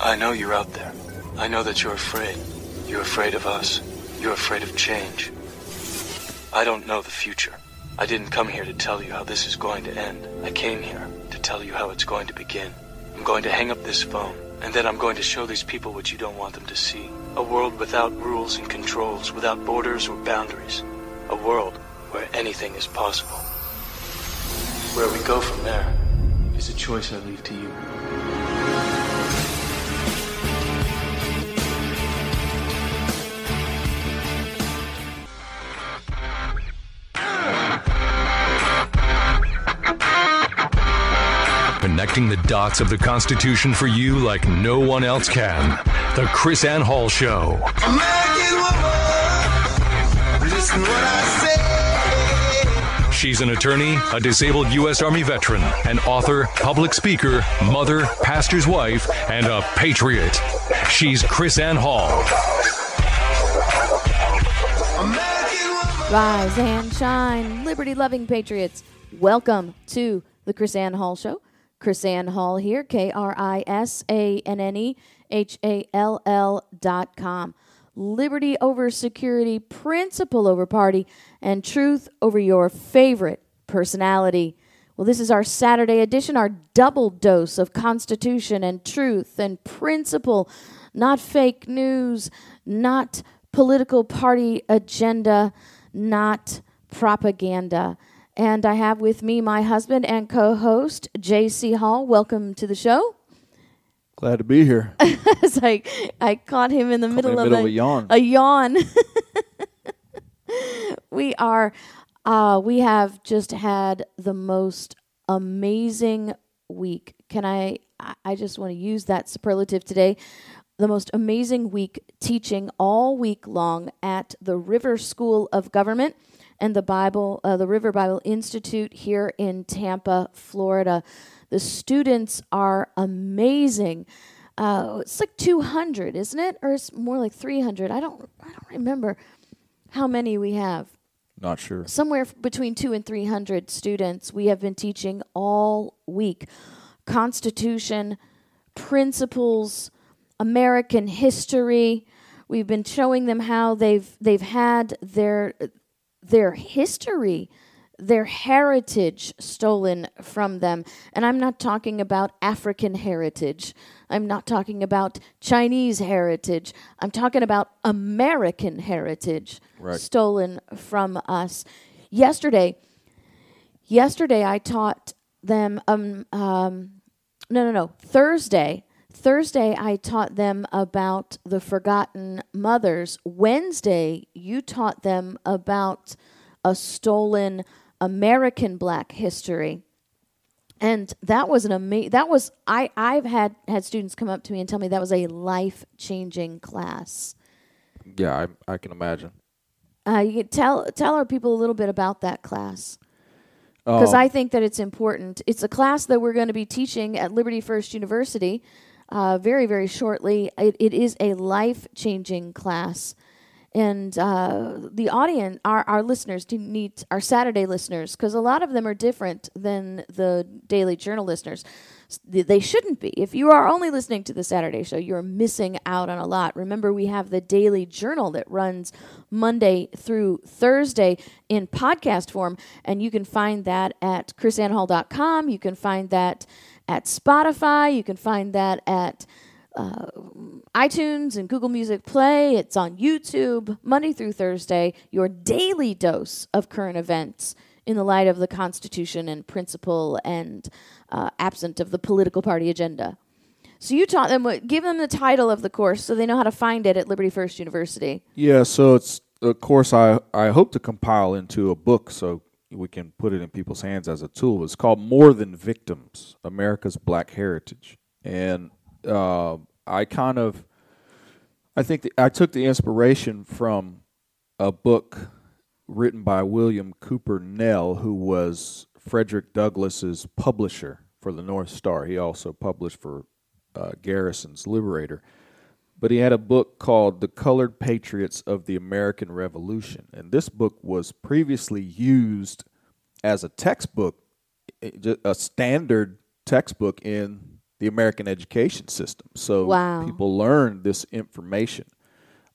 I know you're out there. I know that you're afraid. You're afraid of us. You're afraid of change. I don't know the future. I didn't come here to tell you how this is going to end. I came here to tell you how it's going to begin. I'm going to hang up this phone, and then I'm going to show these people what you don't want them to see. A world without rules and controls, without borders or boundaries. A world where anything is possible. Where we go from there is a choice I leave to you. Connecting the dots of the Constitution for you like no one else can. The KrisAnne Hall Show. American woman, listen what I say. She's an attorney, a disabled U.S. Army veteran, an author, public speaker, mother, pastor's wife, and a patriot. She's KrisAnne Hall. Rise and shine, liberty loving patriots. Welcome to the KrisAnne Hall Show. KrisAnne Hall here, K R I S A N N E H A L L dot com. Liberty over security, principle over party, and truth over your favorite personality. Well, this is our Saturday edition, our double dose of Constitution and truth and principle, not fake news, not political party agenda, not propaganda. And I have with me my husband and co host, J.C. Hall. Welcome to the show. Glad to be here. it's like I caught him in the middle, in of, the middle a, of a yawn. A yawn. we are, uh, we have just had the most amazing week. Can? I- I just want to use that superlative today. The most amazing week teaching all week long at the River School of Government and the Bible, uh, the River Bible Institute here in Tampa, Florida. The students are amazing. Uh, it's like 200, isn't it? Or it's more like 300. I don't, I don't remember how many we have Not sure. somewhere f- between two and 300 students we have been teaching all week constitution principles american history we've been showing them how they've they've had their their history their heritage stolen from them. And i'm not talking about african heritage. I'm not talking about chinese heritage. I'm talking about american heritage Right. stolen from us. Yesterday yesterday i taught them um, um no no no thursday thursday i taught them about the forgotten mothers. Wednesday you taught them about a stolen american black history. And that was an amazing that was i i've had had students come up to me and tell me that was a life changing class. Yeah, I, I can imagine. uh, you tell tell our people a little bit about that class. Because Um, I think that it's important. It's a class that we're going to be teaching at Liberty First University uh, very very shortly. It, it is a life changing class, and uh, the audience, our our listeners, do need our Saturday listeners because a lot of them are different than the Daily Journal listeners. They shouldn't be. If you are only listening to the Saturday show, you're missing out on a lot. Remember, we have the Daily Journal that runs Monday through Thursday in podcast form, and you can find that at krisannehall.com. You can find that at Spotify. You can find that at uh, iTunes and Google Music Play. It's on YouTube Monday through Thursday. Your daily dose of current events in the light of the Constitution and principle and uh, absent of the political party agenda. So you taught them what? Give them the title of the course so they know how to find it at Liberty First University. Yeah, so it's a course I, I hope to compile into a book so we can put it in people's hands as a tool. It's called More Than Victims America's Black Heritage. And uh, I kind of, I think the, I took the inspiration from a book written by William Cooper Nell, who was Frederick Douglass's publisher for the North Star. He also published for uh, Garrison's Liberator. But he had a book called The Colored Patriots of the American Revolution. And this book was previously used as a textbook, eh, a standard textbook in the American education system. So Wow. people learned this information.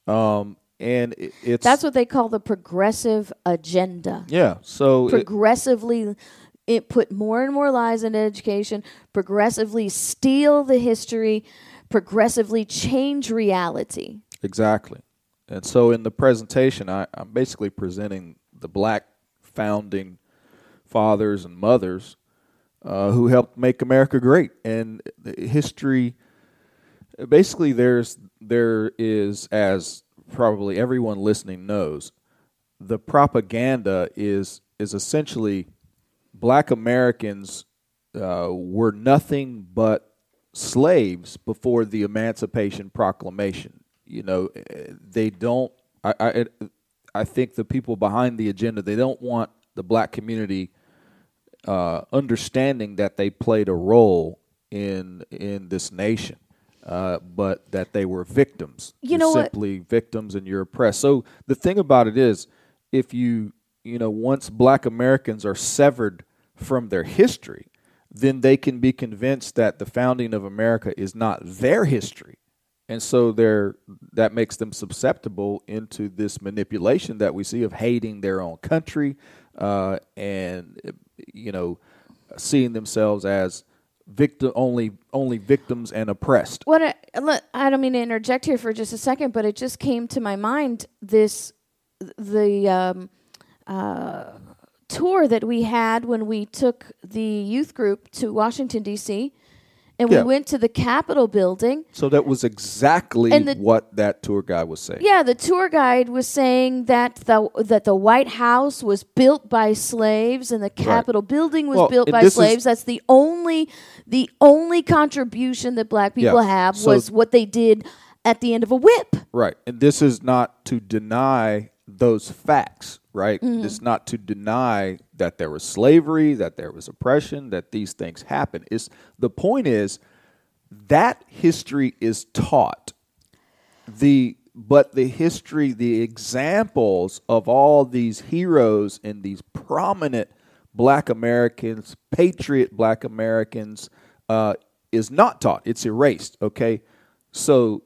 Um, and it, it's That's what they call the progressive agenda. yeah. So it- Progressively it put more and more lies into education, progressively steal the history, progressively change reality. Exactly. And so in the presentation, I, I'm basically presenting the black founding fathers and mothers uh, who helped make America great. And history, basically, there's there is, as probably everyone listening knows, the propaganda is is essentially black Americans uh, were nothing but slaves before the Emancipation Proclamation. You know, eh, they don't. I, I, I think the people behind the agenda they don't want the black community uh, understanding that they played a role in in this nation, uh, but that they were victims. You You're know what? simply victims, and you're oppressed. So the thing about it is, if you you know once Black Americans are severed from their history, then they can be convinced that the founding of America is not their history. And so they're, that makes them susceptible into this manipulation that we see of hating their own country uh, and you know seeing themselves as victim only only victims and oppressed. What I, I don't mean to interject here for just a second, but it just came to my mind this the um, uh, tour that we had when we took the youth group to Washington D.C. and Yeah. we went to the Capitol building. So that was exactly the- what that tour guide was saying. Yeah, the tour guide was saying that the that the White House was built by slaves and the Capitol building was Well, built by slaves. That's the only the only contribution that black people Yeah, have so- was what they did at the end of a whip. Right. And this is not to deny those facts, right? Mm-hmm. It's not to deny that there was slavery, that there was oppression, that these things happen. It's the point is that history is taught. The but the history, the examples of all these heroes and these prominent black Americans, patriot black Americans, uh, is not taught. It's erased. Okay, so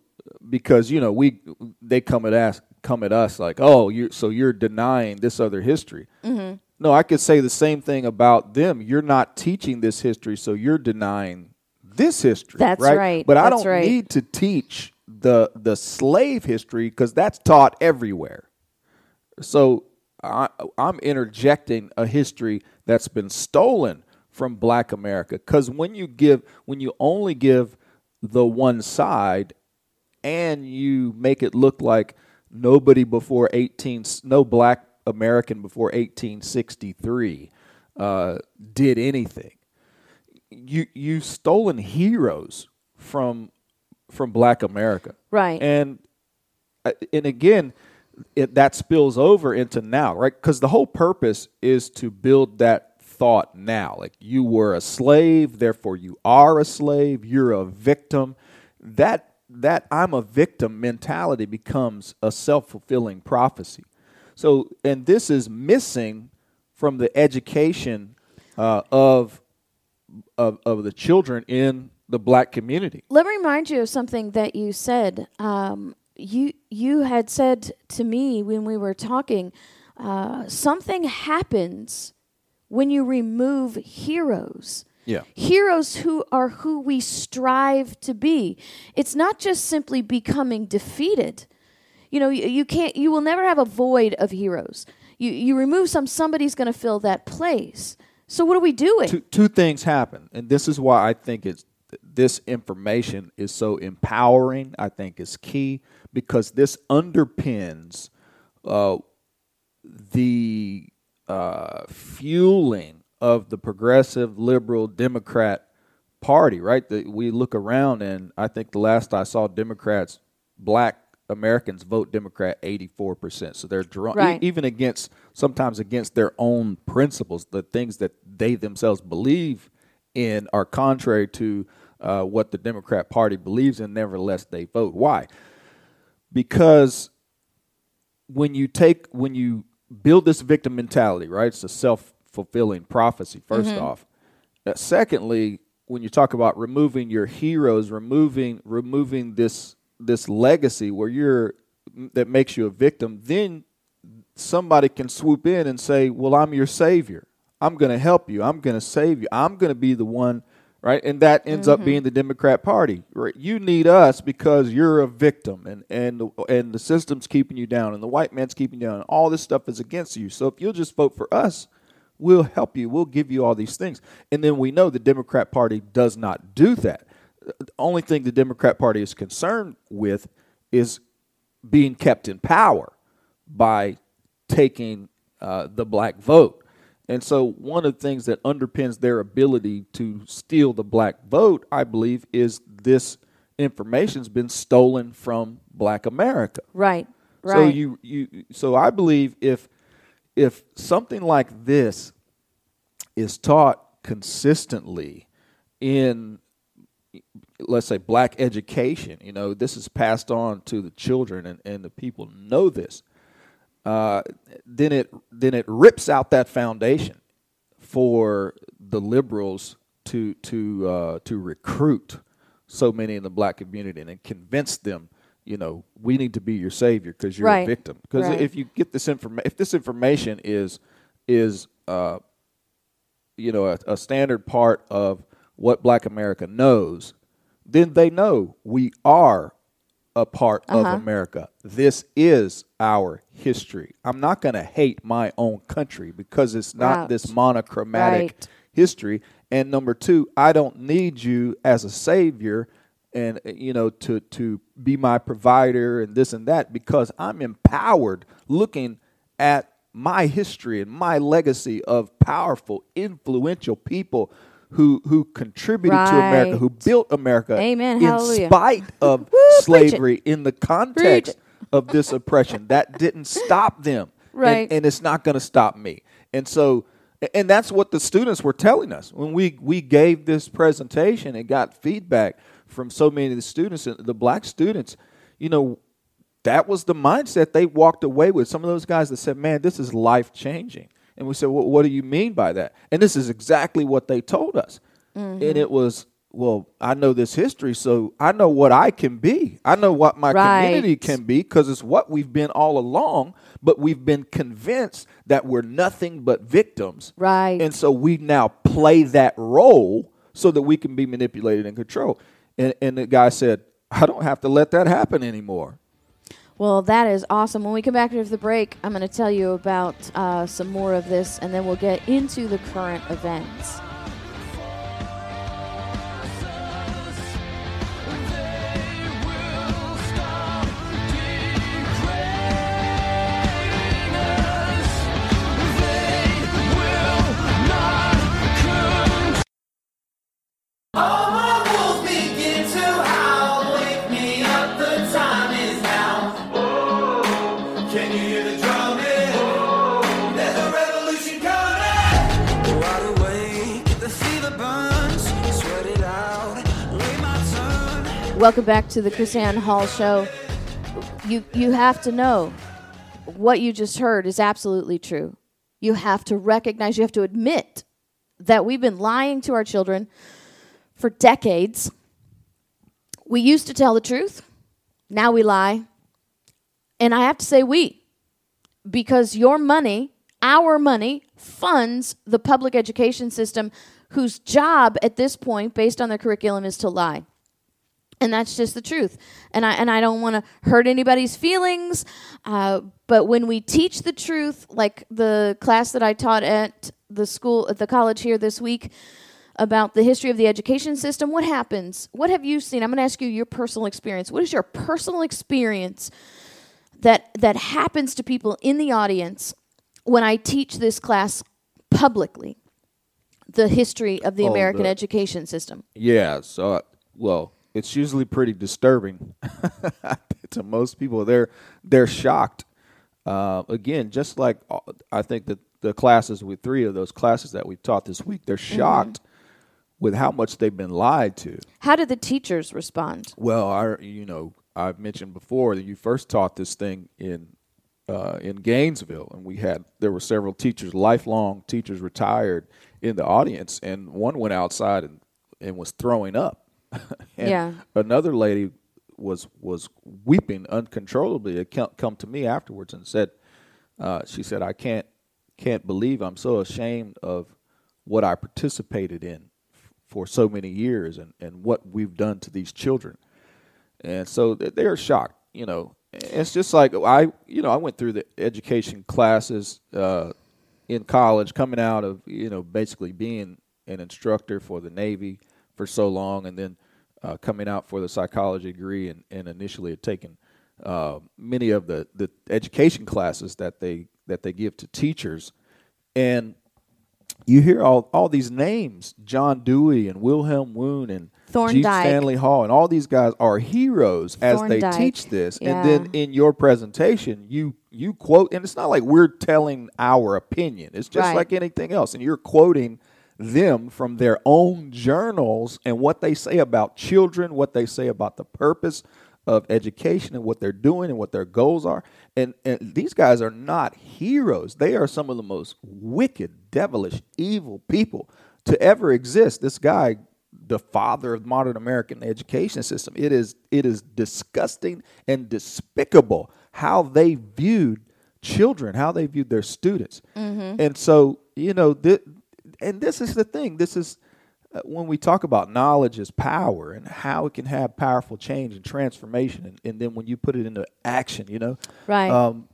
because you know we they come at us come at us like oh you so you're denying this other history. Mm-hmm. No, I could say the same thing about them. You're not teaching this history, so you're denying this history. That's right. But I don't right. need to teach the the slave history because that's taught everywhere. So I, I'm interjecting a history that's been stolen from Black America. Because when you give, when you only give the one side, and you make it look like nobody before 18, no Black American before 1863 uh, did anything. You you've stolen heroes from from Black America, Right. And uh, and again, it, that spills over into now, right? Because the whole purpose is to build that thought now. Like you were a slave, therefore you are a slave. You're a victim. That that I'm a victim mentality becomes a self fulfilling prophecy. So, and this is missing from the education uh, of, of of the children in the black community. Let me remind you of something that you said. Um, you you had said to me when we were talking, uh, something happens when you remove heroes. Yeah. Heroes who are who we strive to be. It's not just simply becoming defeated. You know, you, you can't. You will never have a void of heroes. You you remove some, somebody's going to fill that place. So what are we doing? two two things happen, and this is why I think it's this information is so empowering. I think is key because this underpins uh, the uh, fueling of the progressive liberal Democrat Party. Right? The, we look around, and I think the last I saw, Democrats, black Americans vote Democrat eighty four percent. So they're drawn Right. even against sometimes against their own principles, the things that they themselves believe in are contrary to uh, what the Democrat Party believes in. Nevertheless, they vote. Why? Because when you take when you build this victim mentality, right? It's a self fulfilling prophecy. 1st off, Uh, secondly, when you talk about removing your heroes, removing removing this this legacy where you're that makes you a victim, then somebody can swoop in and say, "Well, I'm your savior. I'm going to help you. I'm going to save you. I'm going to be the one." Right, and that ends up being the Democrat Party. Right, you need us because you're a victim, and and the, and the system's keeping you down, and the white man's keeping you down, and all this stuff is against you. So if you'll just vote for us, we'll help you. We'll give you all these things. And then we know the Democrat Party does not do that. The only thing the Democrat Party is concerned with is being kept in power by taking uh, the black vote. And so, one of the things that underpins their ability to steal the black vote, I believe, is this information's been stolen from black America. Right. Right. So you you so I believe if if something like this is taught consistently in let's say black education, you know, this is passed on to the children and, and the people know this, uh, then it then it rips out that foundation for the liberals to to uh, to recruit so many in the black community and convince them, you know, we need to be your savior because you're Right. a victim. Because Right. if you get this information, if this information is is uh, you know a, a standard part of what Black America knows, then they know we are a part of America. This is our history. I'm not going to hate my own country because it's not Right. this monochromatic Right. history. And number two, I don't need you as a savior and uh, you know to to be my provider and this and that because I'm empowered looking at my history and my legacy of powerful, influential people who who contributed to America, who built America Amen. in Hallelujah. spite of slavery in the context of this oppression. That didn't stop them. And- Right. and it's not going to stop me. And so, and that's what the students were telling us when we we gave this presentation and got feedback from so many of the students, and the black students. You know, that was the mindset they walked away with. Some of those guys that said, "Man, this is life changing," and we said, well, "What do you mean by that?" And this is exactly what they told us, mm-hmm. and it was. Well, I know this history, so I know what I can be. I know what my community can be because it's what we've been all along, but we've been convinced that we're nothing but victims. Right. And so we now play that role so that we can be manipulated and controlled. And, and the guy said, I don't have to let that happen anymore. Well, that is awesome. When we come back after the break, I'm going to tell you about uh, some more of this, and then we'll get into the current events. Welcome back to the KrisAnne Hall Show. You you have to know what you just heard is absolutely true. You have to recognize, you have to admit that we've been lying to our children for decades. We used to tell the truth. Now we lie. And I have to say we because your money, our money funds the public education system whose job at this point based on their curriculum is to lie and that's just the truth. And i and i don't want to hurt anybody's feelings uh, but when we teach the truth like the class that i taught at the school at the college here this week about the history of the education system what happens? What have you seen? I'm going to ask you your personal experience. What is your personal experience that that happens to people in the audience when i teach this class publicly the history of the Oh, american the- education system? Yeah. So, uh, well, it's usually pretty disturbing to most people. They're they're shocked. Uh, again, just like uh, I think that the classes with three of those classes that we taught this week, they're shocked with how much they've been lied to. how did the teachers respond Well, I you know I've mentioned before that you first taught this thing in uh, in Gainesville, and we had there were several teachers, lifelong teachers, retired in the audience, and one went outside and and was throwing up. and Yeah. Another lady was was weeping uncontrollably. It come, to me afterwards and said, uh, she said, I can't can't believe I'm so ashamed of what I participated in f- for so many years and, and what we've done to these children. And so th- they're shocked, you know. It's just like I, you know, I went through the education classes uh, in college, coming out of, you know, basically being an instructor for the Navy for so long, and then uh, coming out for the psychology degree, and, and initially had taken uh, many of the, the education classes that they that they give to teachers, and you hear all all these names: John Dewey and Wilhelm Wundt and G. Stanley Hall, and all these guys are heroes as they teach this. yeah. And then in your presentation, you you quote, and it's not like we're telling our opinion. It's just Right. like anything else, and you're quoting them from their own journals and what they say about children, what they say about the purpose of education and what they're doing and what their goals are. And, and these guys are not heroes. They are some of the most wicked, devilish, evil people to ever exist. This guy, the father of modern American education system, it is it is disgusting and despicable how they viewed children, how they viewed their students. Mm-hmm. And so, you know, th- and this is the thing. This is uh, when we talk about knowledge as power and how it can have powerful change and transformation, and, and then when you put it into action, you know, Right. Um,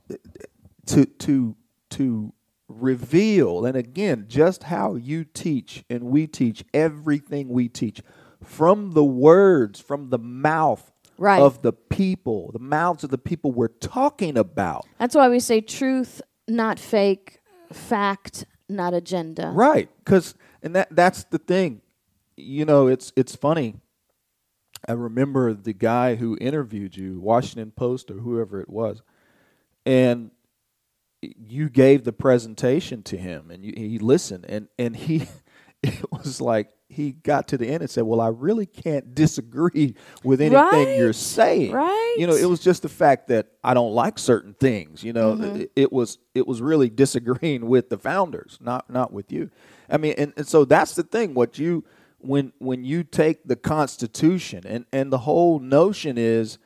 to to to reveal, and again, just how you teach and we teach everything we teach from the words, from the mouth Right. of the people, the mouths of the people we're talking about. That's why we say truth, not fake, fact, not agenda. Right, because and that that's the thing. You know, it's it's funny. I remember the guy who interviewed you, Washington Post or whoever it was, and you gave the presentation to him, and you, he listened, and and he, it was like he got to the end and said, "Well, I really can't disagree with anything you're saying." right. You know, it was just the fact that I don't like certain things. You know, Mm-hmm. it, it was it was really disagreeing with the founders, not not with you. I mean, and, and so that's the thing. What you when when you take the Constitution and and the whole notion is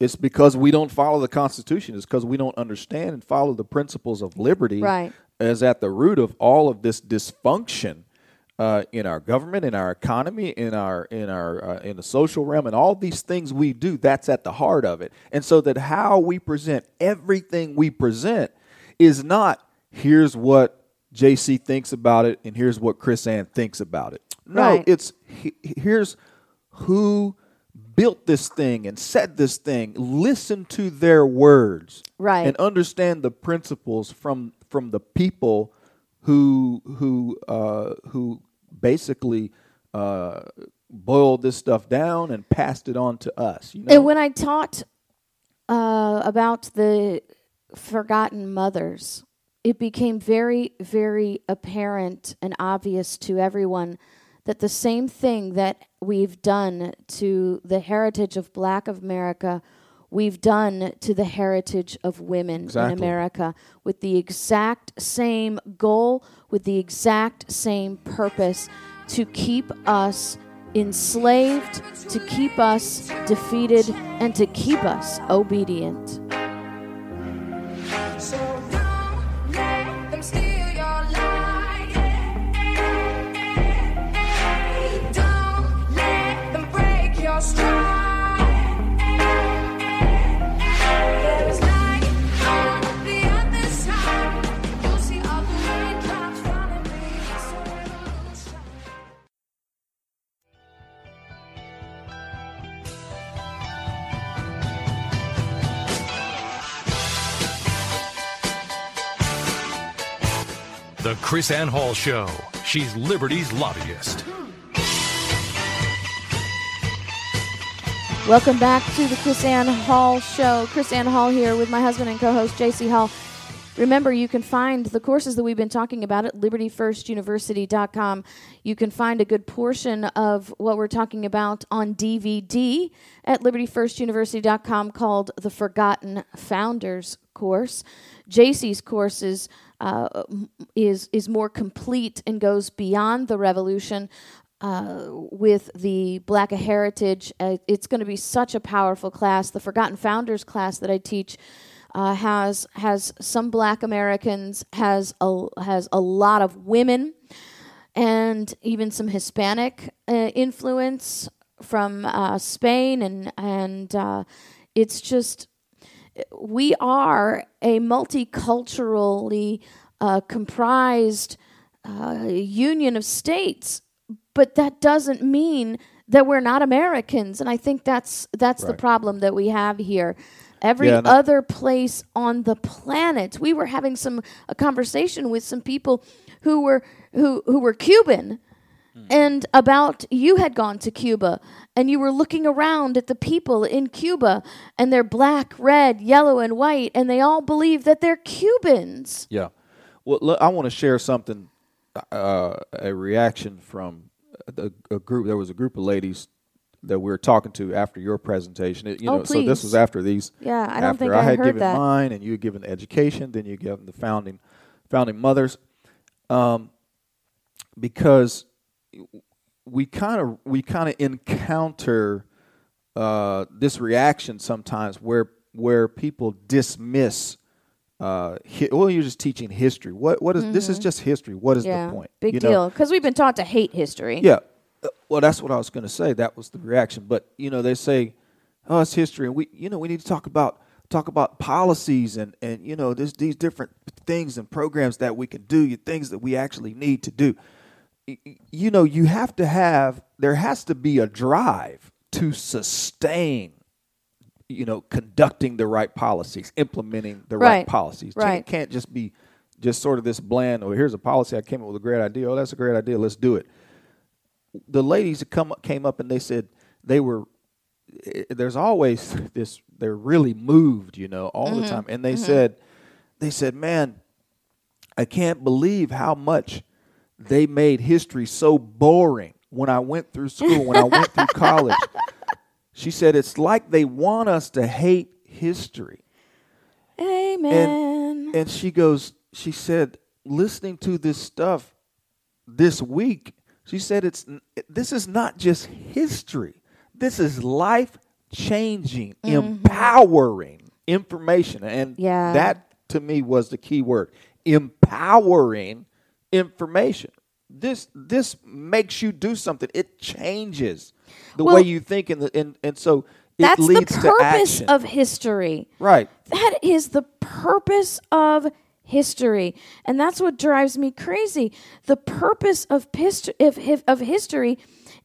it's because we don't follow the Constitution. It's because we don't understand and follow the principles of liberty Right. as at the root of all of this dysfunction uh, in our government, in our economy, in our in our uh, in the social realm, and all these things we do. That's at the heart of it. And so that how we present everything we present is not here's what JC thinks about it, and here's what KrisAnne thinks about it. No, Right. it's he- here's who built this thing and said this thing. Listen to their words, Right. and understand the principles from from the people who who uh, who basically uh, boiled this stuff down and passed it on to us. You know, And when I taught uh, about the forgotten mothers, it became very, very apparent and obvious to everyone that the same thing that we've done to the heritage of black America, we've done to the heritage of women Exactly. in America with the exact same goal, with the exact same purpose to keep us enslaved, to keep us defeated, and to keep us obedient. KrisAnne Hall Show. She's Liberty's lobbyist. Welcome back to the KrisAnne Hall Show. KrisAnne Hall here with my husband and co host JC Hall. Remember, you can find the courses that we've been talking about at libertyfirstuniversity.com. You can find a good portion of what we're talking about on DVD at libertyfirstuniversity.com called the Forgotten Founders course. JC's courses is is more complete and goes beyond the revolution. uh, with the Black Heritage. Uh, it's going to be such a powerful class. The Forgotten Founders class that I teach uh, has has some Black Americans, has a has a lot of women, and even some Hispanic uh, influence from uh, Spain, and and uh, it's just we are a multiculturally uh, comprised uh, union of states, but that doesn't mean that we're not Americans. And I think that's that's the problem that we have here. Every Yeah, other place on the planet, we were having some a conversation with some people who were who who were Cuban, and about you had gone to Cuba and you were looking around at the people in Cuba and they're black, red, yellow, and white, and they all believe that they're Cubans. Yeah. Well, look, I want to share something, uh, a reaction from a, a group. There was a group of ladies that we were talking to after your presentation. It- you Oh, know, so this was after these. Yeah, I don't think I I had heard given that. mine, and you had given the education. Then you gave them the founding, founding mothers, um, because we kind of we kind of encounter uh, this reaction sometimes where where people dismiss. Uh, hi- well, you're just teaching history. What what is this? Is just history. What is Mm-hmm. yeah, the point? big You deal. Because we've been taught to hate history. Yeah. Uh, Well, that's what I was going to say. That was the reaction. But you know, they say, "Oh, it's history," and we, you know, we need to talk about talk about policies and and you know, there's these different things and programs that we can do, things that we actually need to do. You know, you have to have there has to be a drive to sustain you know, conducting the right policies, implementing the right, Right. policies. Right. It can't just be just sort of this bland, oh, here's a policy, I came up with a great idea. Oh, that's a great idea, let's do it. The ladies come came up and they said they were eh, eh there's always this they're really moved, you know, all the mm-hmm, time. And they mm-hmm. said they said, "Man, I can't believe how much they made history so boring when I went through school, when I went through college." She said it's like they want us to hate history. Amen. And she goes, she said, listening to this stuff this week, she said it's this is not just history. This is life changing, mm-hmm. empowering information. And Yeah. that to me was the key word. Empowering information. This this makes you do something. It changes the Well, way you think and the, and, and so it That's the purpose of history. right. That is the purpose of history. And that's what drives me crazy. The purpose of, pist- of, of history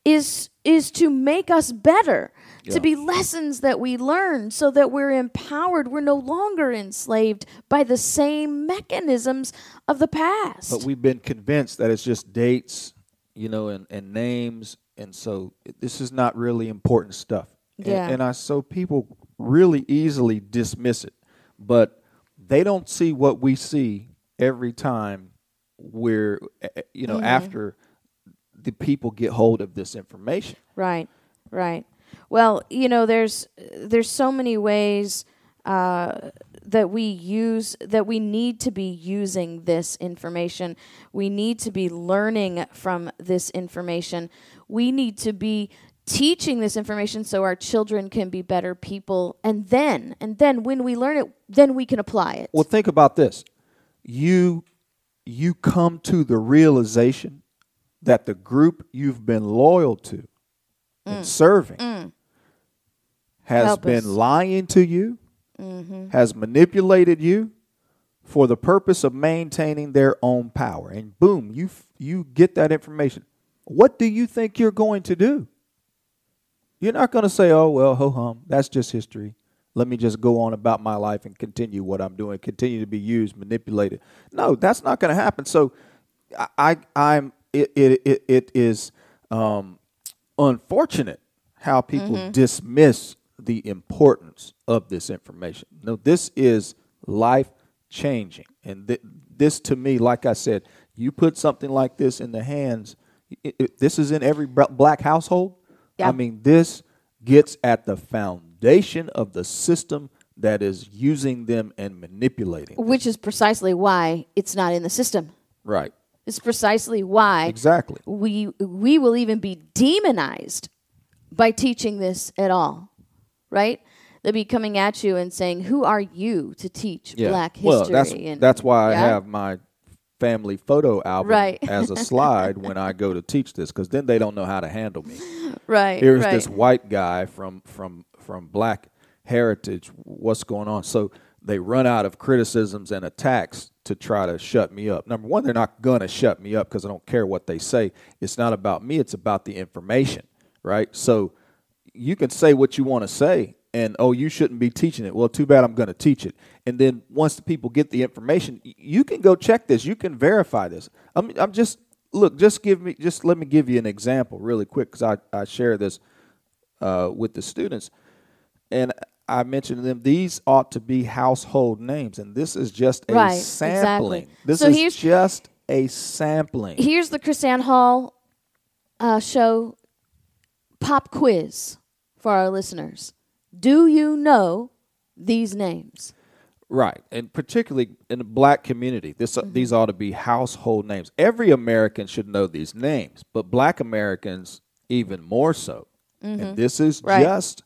is, is to make us better, to be lessons that we learn so that we're empowered. We're no longer enslaved by the same mechanisms of the past. But we've been convinced that it's just dates, you know, and, and names, and so this is not really important stuff. And- Yeah. And, I so people really easily dismiss it, but they don't see what we see every time we're, eh, eh, you Mm-hmm. know, after the people get hold of this information. Right, right. Well, you know, there's there's so many ways uh, that we use that we need to be using this information. We need to be learning from this information. We need to be teaching this information so our children can be better people. And then, and then when we learn it, then we can apply it. Well, think about this. You you come to the realization that the group you've been loyal to and serving has. Help been us. Mm-hmm. lying to you, has manipulated you for the purpose of maintaining their own power. And boom, you f- you get that information. What do you think you're going to do? You're not going to say, "Oh well, ho hum, that's just history. Let me just go on about my life and continue what I'm doing, continue to be used, manipulated." No, that's not going to happen. So, I, I I'm it it it, it is um, unfortunate how people dismiss the importance of this information. No, this is life changing, and th- this to me, like I said, you put something like this in the hands. It, it- this is in every black household. Yeah. I mean, this gets at the foundation of the system that is using them and manipulating. them. Which is precisely why it's not in the system. Right. It's precisely why Exactly. we we will even be demonized by teaching this at all, right? They'll be coming at you and saying, "Who are you to teach Black history?" Well, that's and, that's why I have my family photo album Right. as a slide when I go to teach this because then they don't know how to handle me. right. Here's right. this white guy from from from black heritage. What's going on? So they run out of criticisms and attacks to try to shut me up. Number one, they're not gonna shut me up because I don't care what they say. It's not about me. It's about the information, right? So you can say what you want to say and oh you shouldn't be teaching it. Well too bad i'm going to teach it. And then once the people get the information you can go check this. You can verify this. I'm, I'm just look just give me just let me give you an example really quick because I, I share this uh, with the students. And i mentioned to them these ought to be household names. And this is just a Right, sampling. exactly. this So is just a sampling. Here's the KrisAnne Hall uh, show pop quiz for our listeners. Do you know these names? Right, and particularly in the black community, this Mm-hmm. these ought to be household names. Every American should know these names, but black Americans even more so. And this is Mm-hmm. Right. just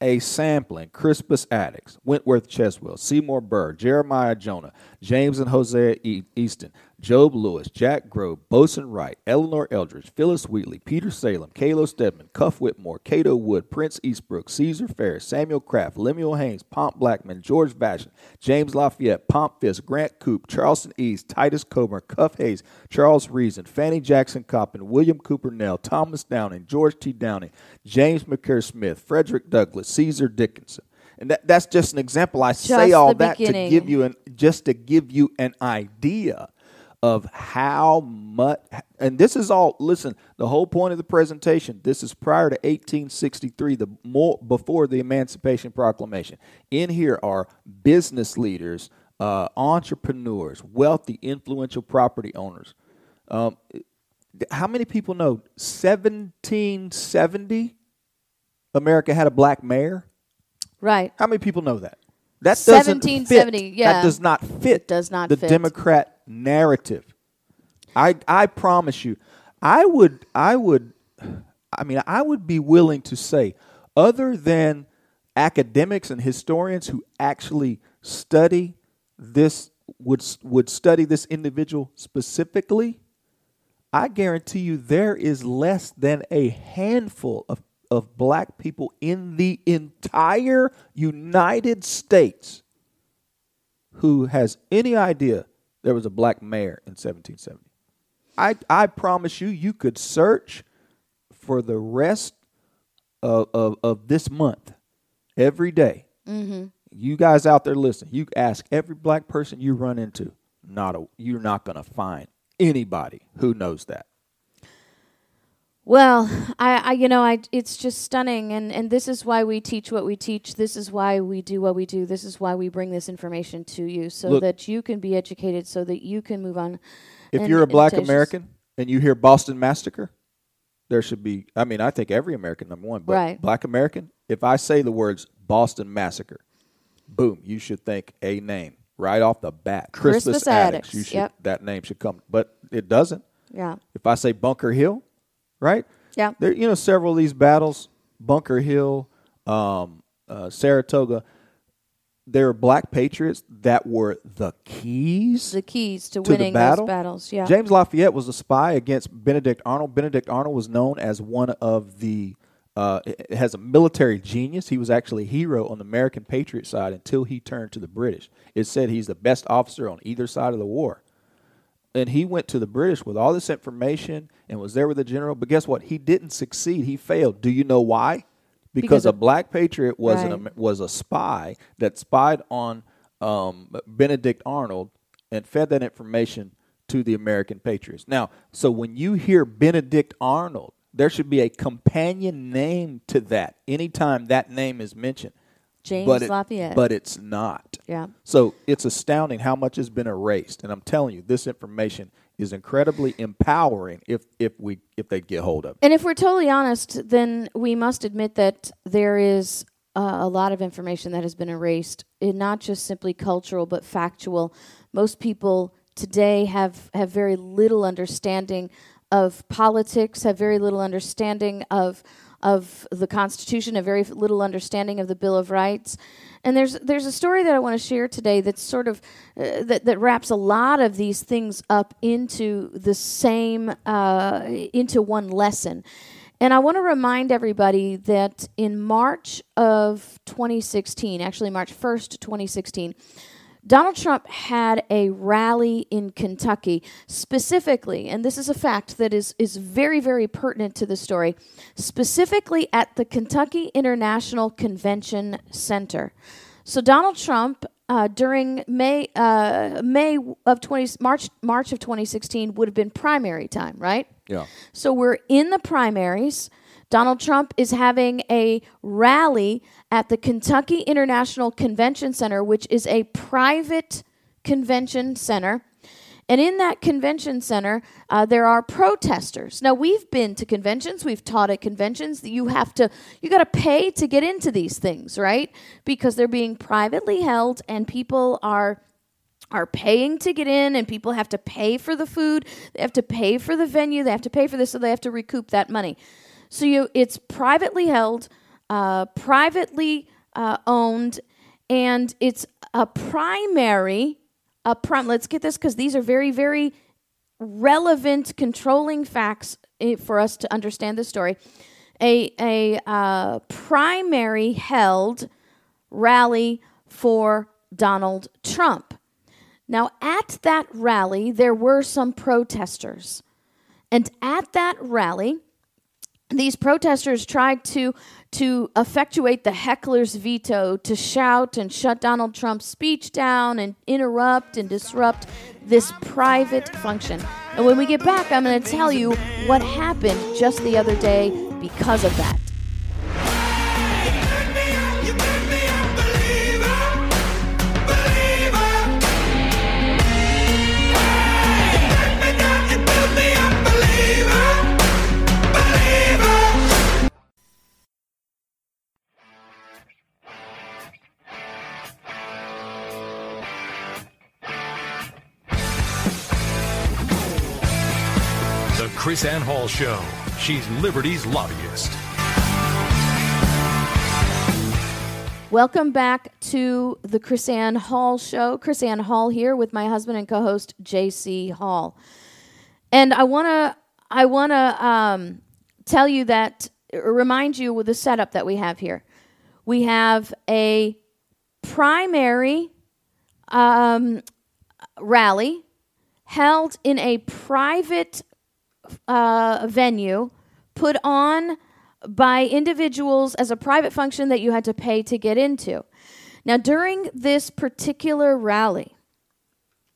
a sampling. Crispus Attucks, Wentworth Cheswell, Seymour Burr, Jeremiah Jonah, James and Hosea e- Easton, Job Lewis, Jack Grove, Boson Wright, Eleanor Eldridge, Phillis Wheatley, Peter Salem, Kalo Stedman, Cuff Whitmore, Cato Wood, Prince Estabrook, Caesar Ferris, Samuel Kraft, Lemuel Haynes, Pomp Blackman, George Vashon, James Lafayette, Pomp Fisk, Grant Coop, Charleston East, Titus Coburn, Cuff Hayes, Charles Reason, Fanny Jackson Coppin, William Cooper Nell, Thomas Downing, George T. Downing, James McCune Smith, Frederick Douglass, Caesar Dickinson. And that, that's just an example. I say all that beginning. to give you an just to give you an idea of how much and this is all listen the whole point of the presentation this is prior to 1863 the more before the emancipation proclamation in here are business leaders uh, entrepreneurs wealthy influential property owners um, how many people know 1770 america had a black mayor Right. how many people know that? That doesn't 1770, fit. yeah. That does not fit. does not the fit. Democrat narrative. I I promise you, I would I would, I mean I would be willing to say, other than academics and historians who actually study this would would study this individual specifically, I guarantee you there is less than a handful of, of black people in the entire United States who has any idea there was a black mayor in 1770. I, I promise you, you could search for the rest of, of, of this month every day. Mm-hmm. You guys out there listening, you ask every black person you run into, not a, you're not going to find anybody who knows that. Well, I, I you know, I it's just stunning and and this is why we teach what we teach. This is why we do what we do. This is why we bring this information to you so Look- that you can be educated so that you can move on. If and- you're a black American and you hear Boston Massacre, there should be, I mean, I think every American, number one, but Right. black American, if I say the words Boston Massacre, boom, you should think a name right off the bat. Crispus Attucks, Attucks, You should, yep. That name should come, but it doesn't. Yeah. If I say Bunker Hill, right? Yeah. There, you know, several of these battles, Bunker Hill, um, uh, Saratoga, there were black patriots that were the keys The keys to, to winning battle. those battles. Yeah. James Lafayette was a spy against Benedict Arnold. Benedict Arnold was known as one of the uh, has a military genius. He was actually a hero on the American Patriot side until he turned to the British. It said he's the best officer on either side of the war. And he went to the British with all this information and was there with the general. But guess what? He didn't succeed. He failed. Do you know why? Because, Because a black patriot was Right. Am- was a spy that spied on um, Benedict Arnold and fed that information to the American patriots. Now, so when you hear Benedict Arnold, there should be a companion name to that anytime that name is mentioned. James but it- Lafayette. But it's not. Yeah. So it's astounding how much has been erased. And I'm telling you, this information is incredibly empowering if, if we if they get hold of it. And if we're totally honest, then we must admit that there is uh, a lot of information that has been erased, and not just simply cultural but factual. Most people today have, have very little understanding of politics, have very little understanding of of the Constitution, a very little understanding of the Bill of Rights. And there's there's a story that I want to share today that's sort of uh, that that wraps a lot of these things up into the same uh, into one lesson. And I want to remind everybody that in March of 2016, actually March 1st, 2016, Donald Trump had a rally in Kentucky, specifically, and this is a fact that is, is very, very pertinent to the story, specifically at the Kentucky International Convention Center. So Donald Trump, uh, during May uh, May of 20 March March of 2016 would have been primary time, right? Yeah. So we're in the primaries. Donald Trump is having a rally at the Kentucky International Convention Center, which is a private convention center. And in that convention center, uh, there are protesters. Now we've been to conventions, we've taught at conventions that you have to, you got to pay to get into these things, right? Because they're being privately held, and people are are paying to get in and people have to pay for the food they have to pay for the venue they have to pay for this so they have to recoup that money so you it's privately held uh, privately uh, owned and it's a primary a prim- let's get this because these are very very relevant controlling facts eh, for us to understand the story a, a uh, primary held rally for donald trump now, at that rally, there were some protesters. And at that rally, these protesters tried to, to effectuate the heckler's veto to shout and shut Donald Trump's speech down and interrupt and disrupt this private function. And when we get back, I'm going to tell you what happened just the other day because of that. KrisAnne Hall Show. She's Liberty's lobbyist. Welcome back to the KrisAnne Hall Show. KrisAnne Hall here with my husband and co-host J.C. Hall, and I wanna I wanna um, tell you that remind you with the setup that we have here. We have a primary um, rally held in a private uh, venue put on by individuals as a private function that you had to pay to get into. Now, during this particular rally,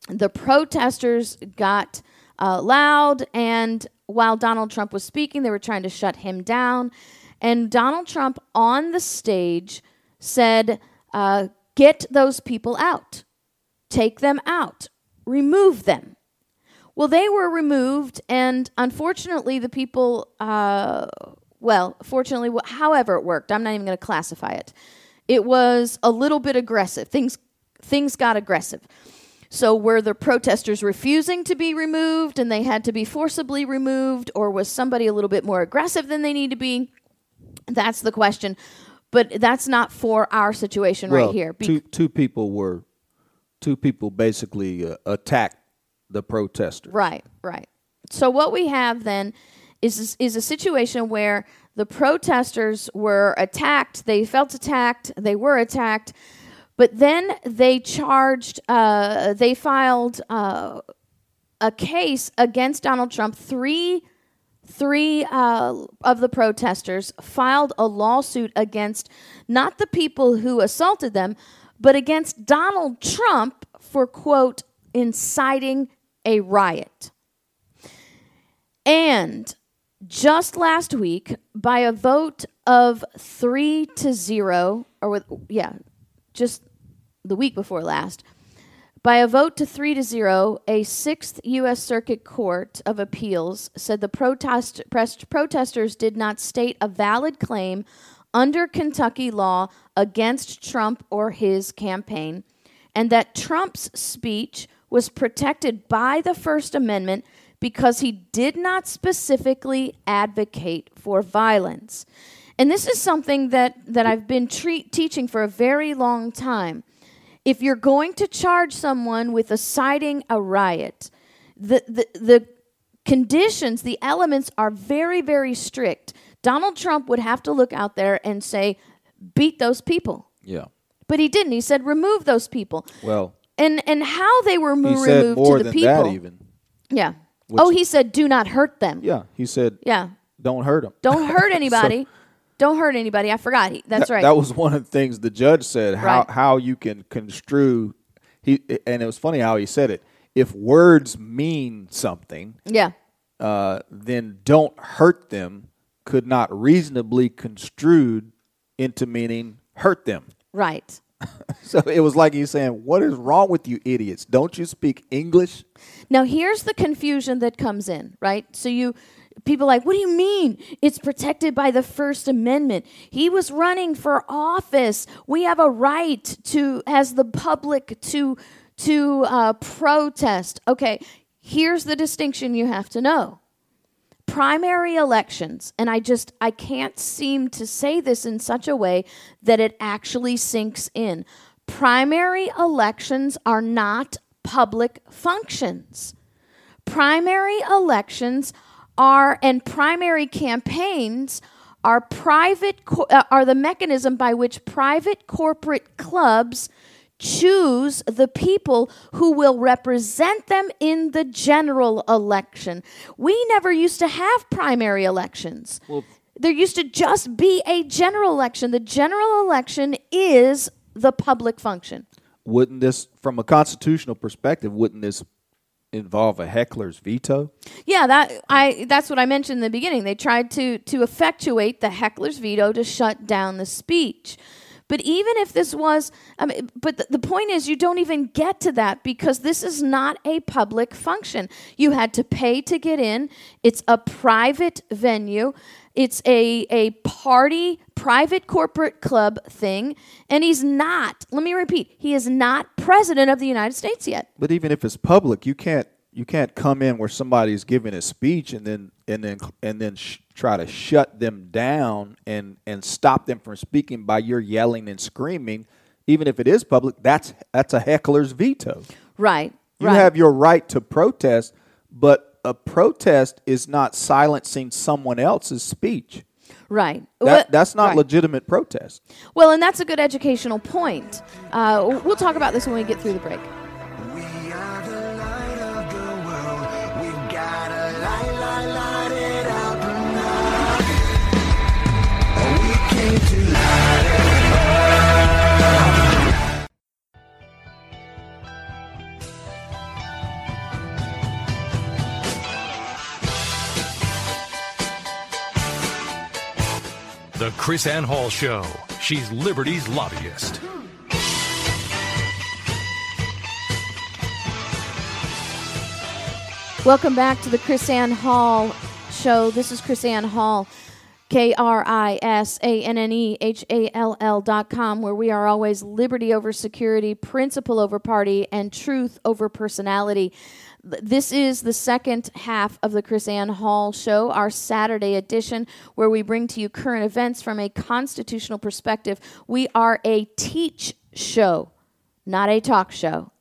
the protesters got uh, loud, and while Donald Trump was speaking, they were trying to shut him down. And Donald Trump on the stage said, uh, Get those people out, take them out, remove them. Well, they were removed, and unfortunately, the people, uh, well, fortunately, wh- however it worked, I'm not even going to classify it. It was a little bit aggressive. Things, things got aggressive. So, were the protesters refusing to be removed and they had to be forcibly removed, or was somebody a little bit more aggressive than they need to be? That's the question. But that's not for our situation well, right here. Be- two two people were two people basically uh, attacked the protesters. Right, right. So what we have then is is a situation where the protesters were attacked. They felt attacked. They were attacked, but then they charged. Uh, they filed uh, a case against Donald Trump. Three three uh, of the protesters filed a lawsuit against not the people who assaulted them, but against Donald Trump for quote inciting a riot. And just last week, by a vote of three to zero, or with, yeah, just the week before last, by a vote to three to zero, a sixth U.S. Circuit Court of Appeals said the protest, protesters did not state a valid claim under Kentucky law against Trump or his campaign, and that Trump's speech was protected by the First Amendment because he did not specifically advocate for violence. And this is something that, that I've been teaching for a very long time. If you're going to charge someone with inciting a riot, the, the, the conditions, the elements are very, very strict. Donald Trump would have to look out there and say, beat those people. Yeah. But he didn't. He said, remove those people. Well, And and how they were he removed to the than people. that even. Yeah. Which- oh, he said, do not hurt them. Yeah. He said, Yeah. don't hurt them. Don't hurt anybody. Don't hurt anybody. I forgot. He, that's That- right. That was one of the things the judge said. How Right. how you can construe he and it was funny how he said it. If words mean something, yeah. uh, then don't hurt them could not reasonably construed into meaning hurt them. Right. So it was like he's saying, "What is wrong with you idiots? Don't you speak English?" Now here's the confusion that comes in, right? So you people like, "What do you mean? It's protected by the First Amendment. He was running for office. We have a right to as the public to to uh, protest." Okay, here's the distinction you have to know. Primary elections, and I just I can't seem to say this in such a way that it actually sinks in. Primary elections are not public functions primary elections are and primary campaigns are private co- uh, are the mechanism by which private corporate clubs choose the people who will represent them in the general election. We never used to have primary elections. there used to just be a general election. The general election is the public function. Wouldn't this, from a constitutional perspective, wouldn't this involve a heckler's veto? Yeah, that I that's what I mentioned in the beginning. They tried to to effectuate the heckler's veto to shut down the speech. But even if this was, I mean, but the, the point is, you don't even get to that because this is not a public function. You had to pay to get in. It's a private venue. It's a a party, private corporate club thing, and he's not. Let me repeat: he is not president of the United States yet. But even if it's public, you can't you can't come in where somebody's giving a speech and then and then and then sh- try to shut them down and and stop them from speaking by your yelling and screaming. Even if it is public, that's that's a heckler's veto. Right. You right. have your right to protest, but a protest is not silencing someone else's speech. right. That, Well, that's not right. legitimate protest. Well, and that's a good educational point. Uh, we'll talk about this when we get through the break. The KrisAnne Hall Show. She's Liberty's lobbyist. Welcome back to the KrisAnne Hall show. This is KrisAnne Hall, K R I S A N N E H A L L dot com, where we are always liberty over security, principle over party, and truth over personality. Th- This is the second half of the KrisAnne Hall show, our Saturday edition, where we bring to you current events from a constitutional perspective. We are a teach show, not a talk show.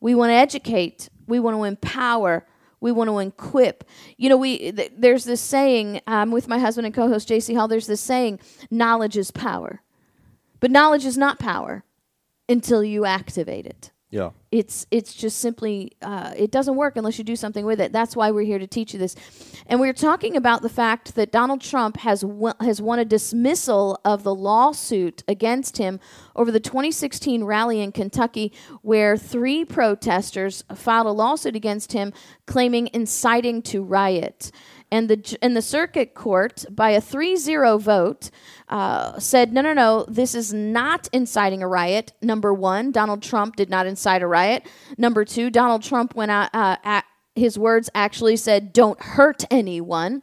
We want to educate. We want to empower. We want to equip. You know, we th- there's this saying um, with my husband and co-host J.C. Hall. There's this saying: knowledge is power, but knowledge is not power until you activate it. Yeah. It's it's just simply uh, it doesn't work unless you do something with it. That's why we're here to teach you this, and we're talking about the fact that Donald Trump has won, has won a dismissal of the lawsuit against him over the 2016 rally in Kentucky, where three protesters filed a lawsuit against him claiming inciting to riot. And the and the circuit court, by a 3-0 vote, uh, said, no, no, no, this is not inciting a riot. Number one, Donald Trump did not incite a riot. Number two, Donald Trump went out, uh, at, his words actually said, don't hurt anyone.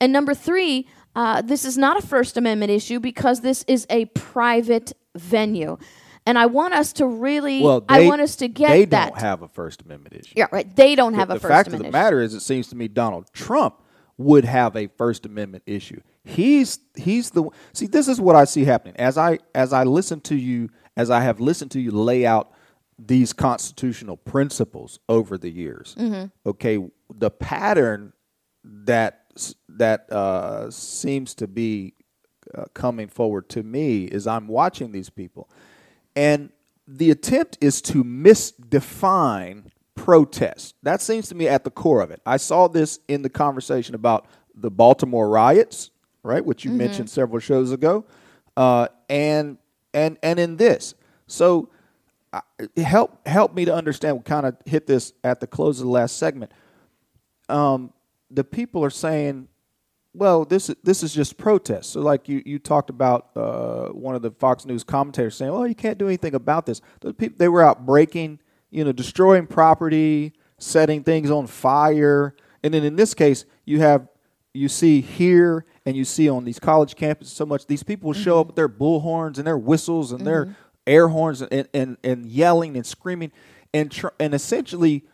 And number three, uh, this is not a First Amendment issue because this is a private venue. And I want us to really, Well, I want us to get they that. don't have a First Amendment issue. yeah, right. They don't have the a First Amendment the fact of the matter is, it seems to me Donald Trump would have a First Amendment issue. He's he's the see. This is what I see happening as I as I listen to you as I have listened to you lay out these constitutional principles over the years. Mm-hmm. Okay, the pattern that that uh, seems to be uh, coming forward to me is I'm watching these people, and the attempt is to misdefine protest. That seems to me at the core of it. I saw this in the conversation about the Baltimore riots, right, which you mentioned several shows ago, uh, and and and in this. So uh, help help me to understand. We kind of hit this at the close of the last segment. Um, the people are saying, well, this is this is just protest. So, like you, you talked about uh, one of the Fox News commentators saying, "Well, you can't do anything about this." Those people they were out breaking, you know, destroying property, setting things on fire, and then in this case, you have you see here and you see on these college campuses so much. These people show up mm-hmm. with their bullhorns and their whistles and their mm-hmm. air horns and, and, and yelling and screaming, and tr- and essentially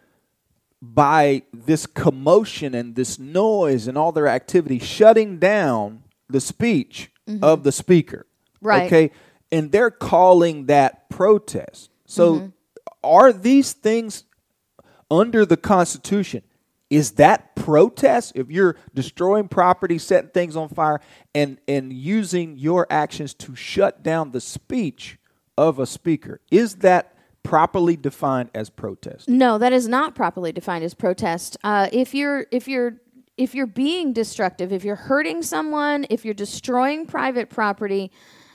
by this commotion and this noise and all their activity shutting down the speech mm-hmm. of the speaker. Right. Okay. And they're calling that protest. So are these things under the Constitution? Is that protest? If you're destroying property, setting things on fire, and, and using your actions to shut down the speech of a speaker, is that properly defined as protest? No, that is not properly defined as protest. Uh, if you're if you're if you're being destructive, if you're hurting someone, if you're destroying private property,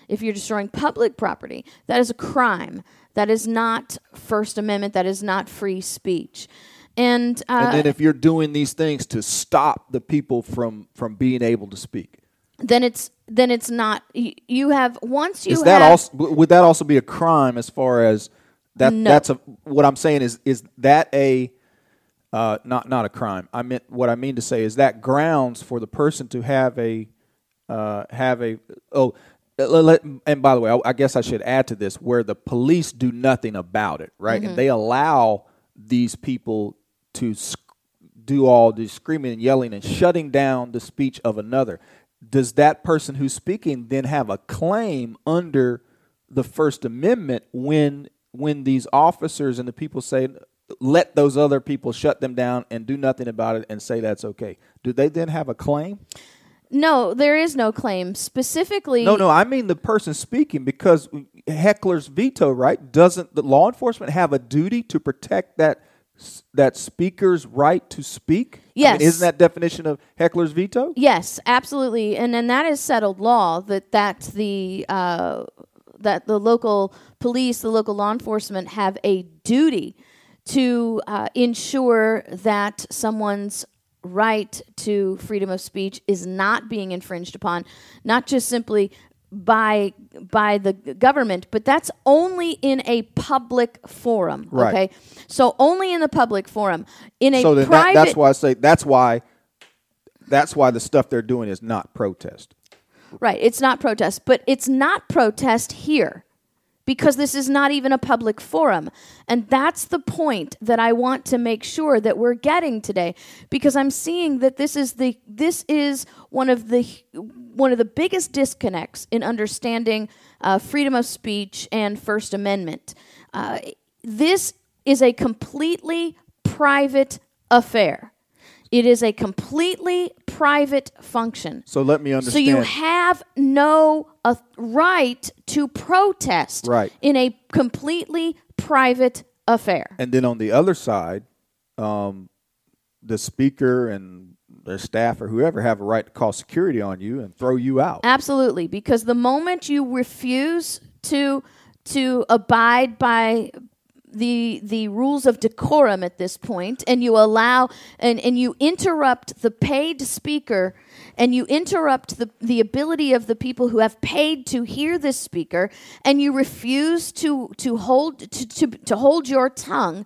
if you're destroying public property, that is a crime. That is not First Amendment. That is not free speech. And, uh, and then if you're doing these things to stop the people from from being able to speak, then it's then it's not. You, have once you is that have, also would that also be a crime as far as that? No. That's a what I'm saying is is that a uh, not not a crime. I meant what I mean to say is that grounds for the person to have a uh, have a oh. Let- and by the way, I, I guess I should add to this where the police do nothing about it, right? Mm-hmm. And they allow these people to do all the screaming and yelling and shutting down the speech of another. Does that person who's speaking then have a claim under the First Amendment when when these officers and the people say let those other people shut them down and do nothing about it and say that's okay? Do they then have a claim? No, there is no claim specifically. No, no, I mean the person speaking because heckler's veto, right? Doesn't the law enforcement have a duty to protect that that speaker's right to speak? I mean, Yes. isn't that definition of heckler's veto? Yes, absolutely, and and that is settled law that that the uh, that the local police, the local law enforcement have a duty to uh, ensure that someone's right to freedom of speech is not being infringed upon, not just simply by by the government, but that's only in a public forum. Right. Okay, so only in the public forum. In a So then that, private, that's why I say that's why that's why the stuff they're doing is not protest. Right. It's not protest, but it's not protest here because this is not even a public forum. And that's the point that I want to make sure that we're getting today because I'm seeing that this is the this is one of the one of the biggest disconnects in understanding uh, freedom of speech and First Amendment. Uh, this is a completely private affair. It is a completely private function. So let me understand. So you have no uh, right to protest Right. in a completely private affair. and then on the other side, um, the speaker and their staff or whoever have a right to call security on you and throw you out. Absolutely, because the moment you refuse to to abide by the the rules of decorum at this point and you allow and, and you interrupt the paid speaker and you interrupt the, the ability of the people who have paid to hear this speaker and you refuse to to hold to, to, to hold your tongue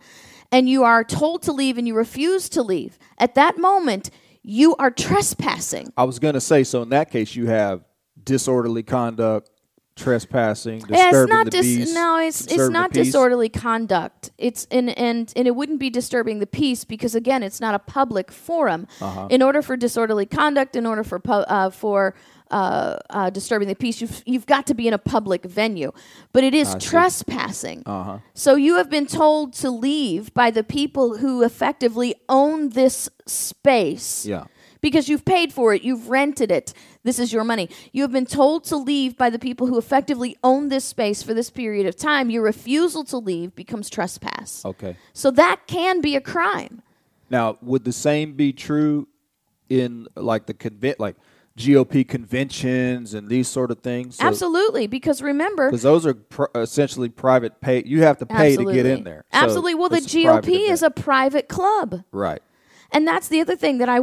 and you are told to leave and you refuse to leave. At that moment you are trespassing. I was going to say, so in that case, you have disorderly conduct, trespassing, Yeah, disturbing it's not the dis- peace. no, it's it's not disorderly conduct. It's and and and it wouldn't be disturbing the peace because again, it's not a public forum. Uh-huh. In order for disorderly conduct, in order for pu- uh, for uh, uh, disturbing the peace, you've you've got to be in a public venue. But it is trespassing. Uh-huh. So you have been told to leave by the people who effectively own this space Yeah. because you've paid for it, you've rented it. This is your money. You have been told to leave by the people who effectively own this space for this period of time. Your refusal to leave becomes trespass. Okay. So that can be a crime. Now, would the same be true in like the convent, like GOP conventions and these sort of things? Absolutely, because remember, Because those are pr- essentially private pay. You have to pay absolutely. to get in there. So absolutely. Well, the GOP is a private club. right. And that's the other thing that I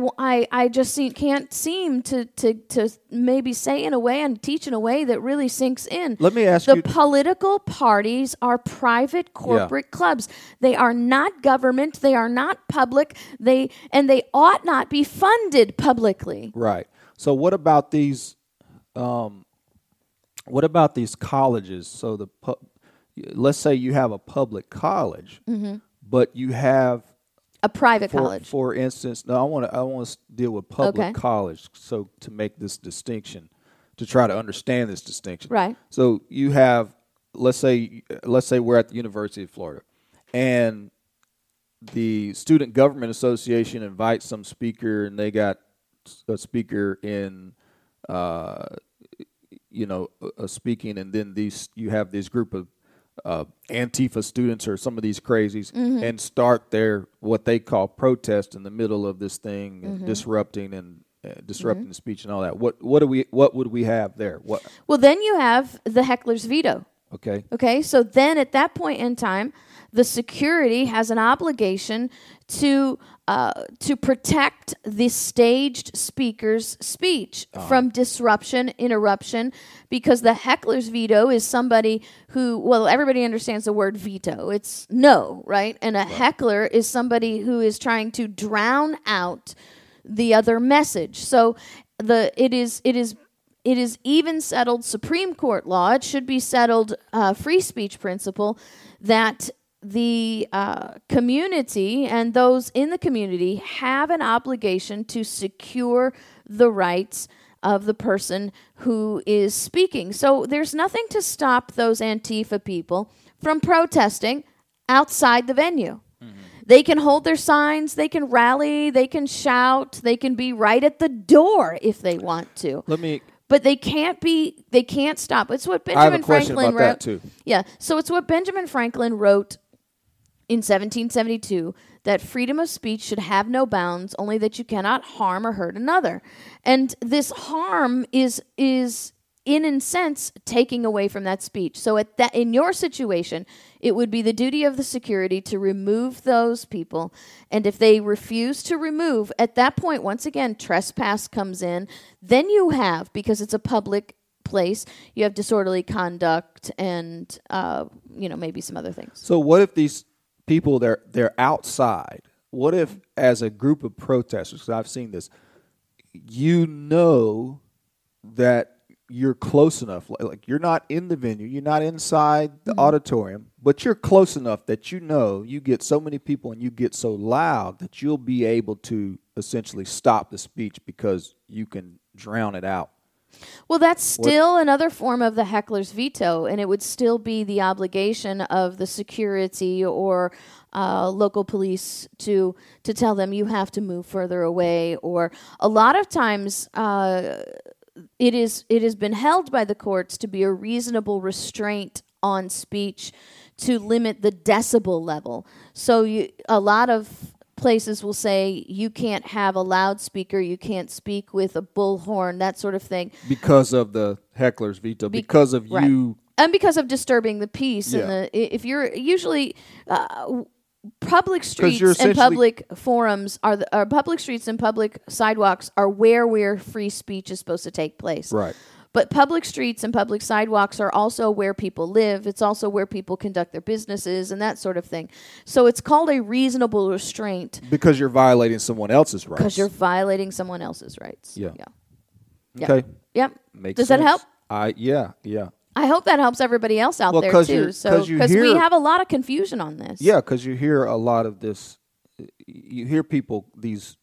I just see, can't seem to, to, to maybe say in a way and teach in a way that really sinks in. Let me ask the you- political parties are private corporate clubs. They are not government. They are not public. They and they ought not be funded publicly. Right. So what about these? Um, what about these colleges? So the pu- let's say you have a public college, Mm-hmm. but you have A private for, college. For instance, no, I want to I want to deal with public Okay. college. So to make this distinction, to try to understand this distinction, Right. So you have, let's say, let's say we're at the University of Florida, and the Student Government Association invites some speaker, and they got a speaker in, uh, you know, a, a speaking, and then these you have this group of uh, Antifa students or some of these crazies, and start their what they call protest in the middle of this thing, and disrupting and uh, disrupting the speech and all that. What what do we what would we have there? What well, then you have the heckler's veto. okay? Okay, so then at that point in time, the security has an obligation to uh, to protect the staged speaker's speech from disruption, interruption, because the heckler's veto is somebody who, well, everybody understands the word veto. It's no, right? And a heckler is somebody who is trying to drown out the other message. So the it is it is it is even settled Supreme Court law. It should be settled uh, free speech principle that the uh, community and those in the community have an obligation to secure the rights of the person who is speaking. So there's nothing to stop those Antifa people from protesting outside the venue. They can hold their signs, they can rally, they can shout, they can be right at the door if they want to. Let me But they can't be. They can't stop. It's what I have a Benjamin Franklin wrote. that, too. Yeah. So it's what Benjamin Franklin wrote in 1772 that freedom of speech should have no bounds, only that you cannot harm or hurt another. And this harm is is in a sense taking away from that speech. So at that in your situation, it would be the duty of the security to remove those people. And if they refuse to remove, at that point, once again, trespass comes in. Then you have, because it's a public place, you have disorderly conduct and uh, you know, maybe some other things. So what if these people they're they're outside? What if as a group of protesters, because I've seen this, you know that you're close enough, like, like you're not in the venue, you're not inside the mm-hmm. auditorium, but you're close enough that you know you get so many people and you get so loud that you'll be able to essentially stop the speech because you can drown it out. Well, that's still another form of the heckler's veto, and it would still be the obligation of the security or uh, local police to to tell them you have to move further away. Or a lot of times, uh, it is it has been held by the courts to be a reasonable restraint on speech to limit the decibel level. So you, a lot of places will say you can't have a loudspeaker, you can't speak with a bullhorn, that sort of thing. Because of the heckler's veto, because of right. you and because of disturbing the peace Yeah. and the if you're usually uh, public streets and public forums are the are public streets and public sidewalks are where where free speech is supposed to take place Right. But public streets and public sidewalks are also where people live it's also where people conduct their businesses and that sort of thing so it's called a reasonable restraint because you're violating someone else's rights. because you're violating someone else's rights Yeah. yeah okay. Yep. Makes Does that help? I yeah yeah. I hope that helps everybody else out Well, there 'cause too. you're- So 'cause you because we have a lot of confusion on this. Yeah, because you hear a lot of this. You hear people these.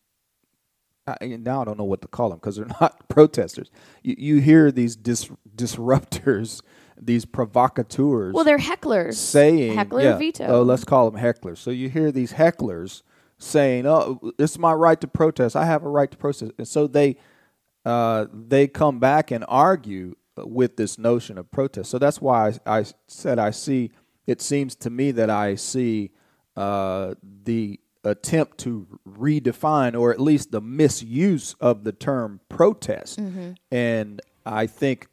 I, now I don't know what to call them because they're not protesters. You, you hear these dis, disruptors, these provocateurs. Well, they're hecklers. saying heckler yeah, veto. Oh, let's call them hecklers. So you hear these hecklers saying, "Oh, it's my right to protest. I have a right to protest," and so they uh, they come back and argue with this notion of protest. So that's why I, I said I see. It seems to me that I see uh, the attempt to redefine, or at least the misuse of the term protest, mm-hmm. and I think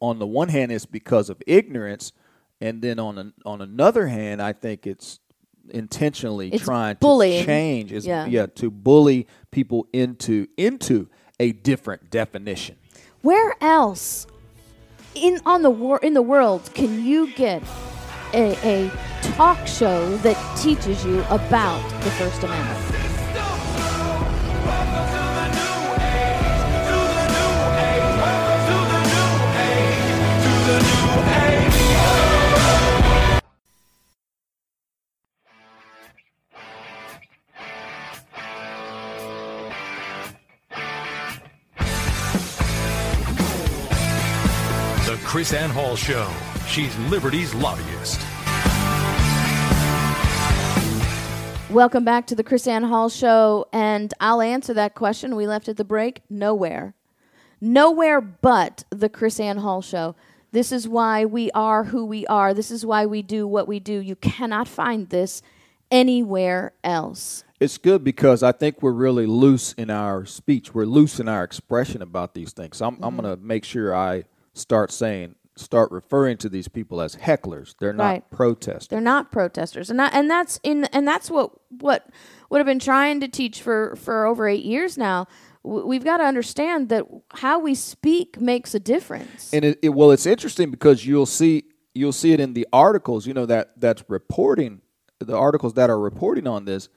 on the one hand it's because of ignorance and then on an, on another hand I think it's intentionally It's trying bullying. to change is Yeah. to bully people into into a different definition. Where else in on the wor- in the world can you get a, a talk show that teaches you about the First Amendment? The KrisAnne Hall Show. She's Liberty's lobbyist. Welcome back to the KrisAnne Hall Show, and I'll answer that question we left at the break. Nowhere. Nowhere but the KrisAnne Hall Show. This is why we are who we are. This is why we do what we do. You cannot find this anywhere else. It's good because I think we're really loose in our speech. We're loose in our expression about these things. So I'm, I'm Mm-hmm. going to make sure I start saying, start referring to these people as hecklers. They're not Right. protesters. They're not protesters, and and that's in and that's what what what I've been trying to teach for for over eight years now. We've got to understand that how we speak makes a difference. and it, it well it's interesting because you'll see you'll see it in the articles you know that that's reporting the articles that are reporting on this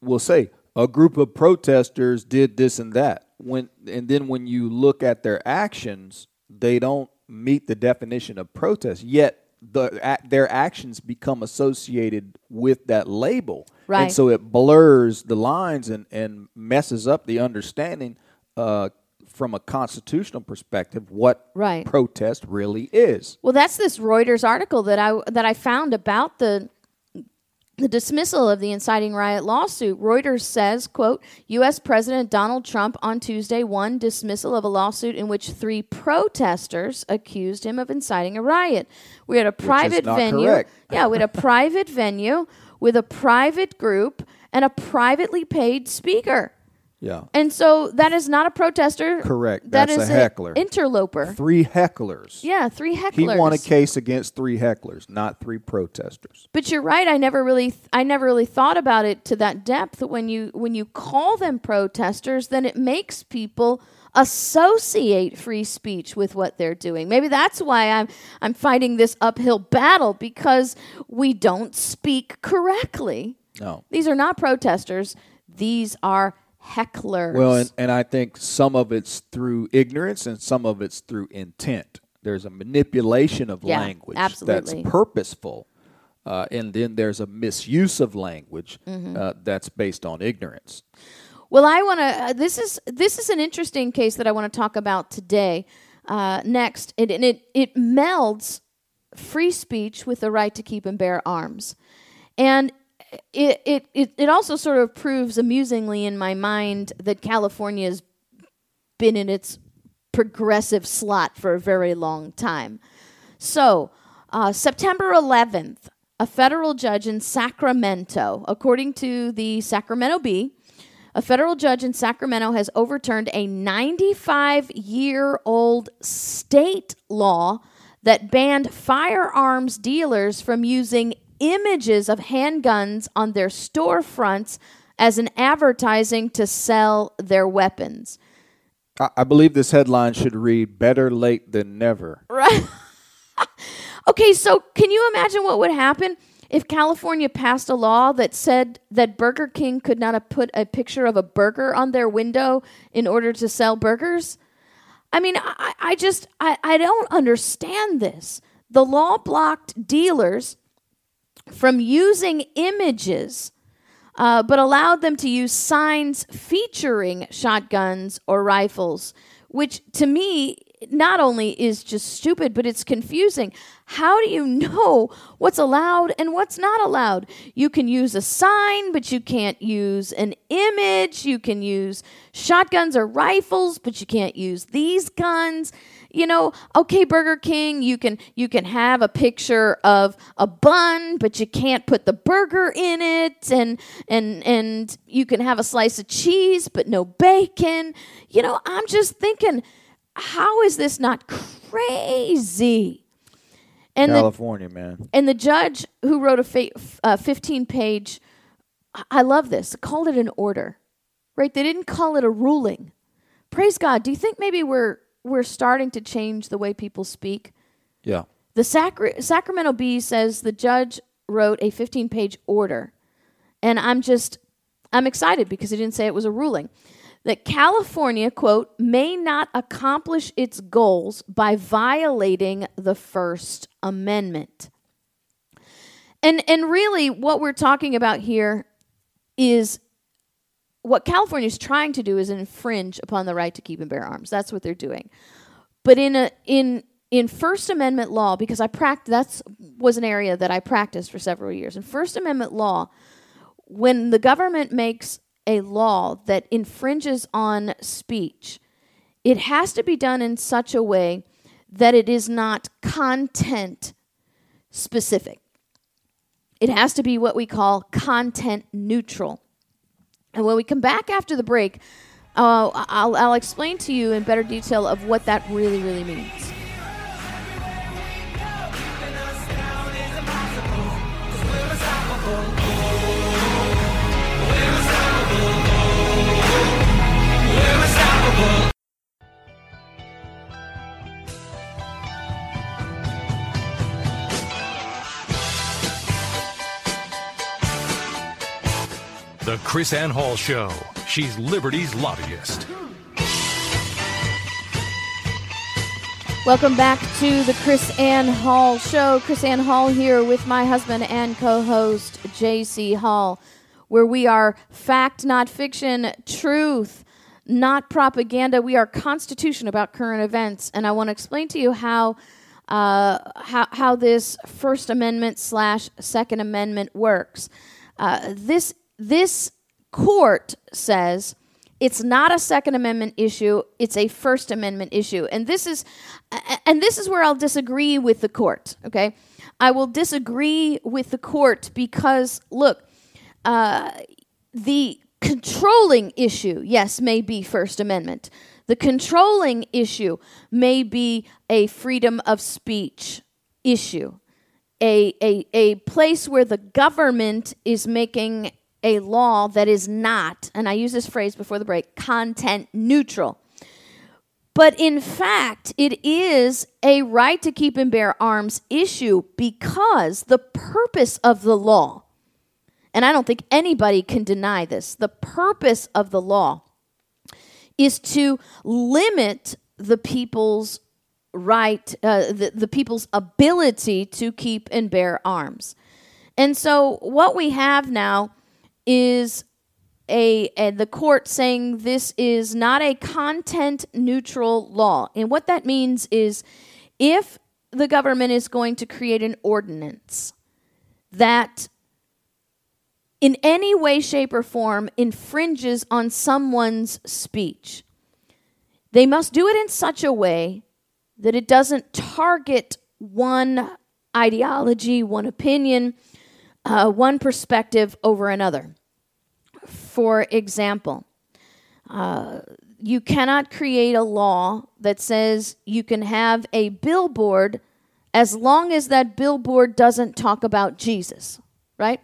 will say a group of protesters did this and that when and then when you look at their actions they don't meet the definition of protest yet the their actions become associated with that label Right. and so it blurs the lines and and messes up the understanding uh from a constitutional perspective what Right. protest really is Well, that's this Reuters article that I that I found about the the dismissal of the inciting riot lawsuit. Reuters says, quote, US President Donald Trump on Tuesday won dismissal of a lawsuit in which three protesters accused him of inciting a riot. We had a private venue. correct. Yeah, we had a private venue with a private group and a privately paid speaker. Yeah And so that is not a protester. Correct. That That's a heckler. interloper. three hecklers Yeah, three hecklers. he won a case against three hecklers not three protesters But you're right. I never really, I never really thought about it to that depth. When you when you call them protesters, then it makes people associate free speech with what they're doing. Maybe that's why I'm I'm fighting this uphill battle because we don't speak correctly. no These are not protesters. These are hecklers. Well, and, and I think some of it's through ignorance and some of it's through intent. There's a manipulation of Yeah, language absolutely. that's purposeful, uh, and then there's a misuse of language Mm-hmm. uh, that's based on ignorance. Well, I want to. Uh, this is this is an interesting case that I want to talk about today. Uh, next, it, and it it melds free speech with the right to keep and bear arms, and it it it, also sort of proves amusingly in my mind that California has been in its progressive slot for a very long time. So, uh, September 11th, a federal judge in Sacramento, according to the Sacramento Bee, a federal judge in Sacramento has overturned a 95 year old state law that banned firearms dealers from using images of handguns on their storefronts as an advertising to sell their weapons. I, I believe this headline should read "Better late than never." Right. okay, so can you imagine what would happen if California passed a law that said that Burger King could not have put a picture of a burger on their window in order to sell burgers? I mean, I, I just I, I don't understand this. The law blocked dealers from using images, uh, but allowed them to use signs featuring shotguns or rifles, which to me not only is just stupid, but it's confusing. How do you know what's allowed and what's not allowed? You can use a sign, but you can't use an image. You can use shotguns or rifles, but you can't use these guns. You know, okay, Burger King, you can you can have a picture of a bun, but you can't put the burger in it, and and and you can have a slice of cheese, but no bacon. You know, I'm just thinking how is this not crazy? And the, California, man. and the judge who wrote a fa- uh, 15 page, I love this, called it an order, right? They didn't call it a ruling. Praise God. Do you think maybe we're, we're starting to change the way people speak? Yeah. The Sacra- Sacramento Bee says the judge wrote a 15 page order. And I'm just, I'm excited because he didn't say it was a ruling. That California, quote, may not accomplish its goals by violating the First Amendment. And, and really, what we're talking about here is what California is trying to do is infringe upon the right to keep and bear arms. That's what they're doing. But in a in in First Amendment law, because I practiced that's was an area that I practiced for several years. In First Amendment law, when the government makes a law that infringes on speech, it has to be done in such a way that it is not content specific. It has to be what we call content neutral. And when we come back after the break, uh, I'll, I'll explain to you in better detail of what that really, really means. The KrisAnne Hall Show. She's Liberty's lobbyist. Welcome back to the KrisAnne Hall Show. KrisAnne Hall here with my husband and co host, JC Hall, where we are fact, not fiction, truth, not propaganda. We are constitution about current events. And I want to explain to you how. Uh, how, how this First Amendment slash Second Amendment works. Uh, this this court says it's not a second amendment issue it's a first amendment issue. And this is and this is where i'll disagree with the court okay? I will disagree with the court because look uh, the controlling issue yes may be first amendment. The controlling issue may be a freedom of speech issue a, a, a place where the government is making a law that is not, and I use this phrase before the break, content neutral. But in fact, it is a right to keep and bear arms issue because the purpose of the law, and I don't think anybody can deny this, the purpose of the law is to limit the people's right, uh, the, the people's ability to keep and bear arms. And so what we have now is a, a the court saying this is not a content neutral law. And what that means is if the government is going to create an ordinance that in any way shape or form infringes on someone's speech, they must do it in such a way that it doesn't target one ideology, one opinion, uh, one perspective over another. For example, uh, you cannot create a law that says you can have a billboard as long as that billboard doesn't talk about Jesus, right?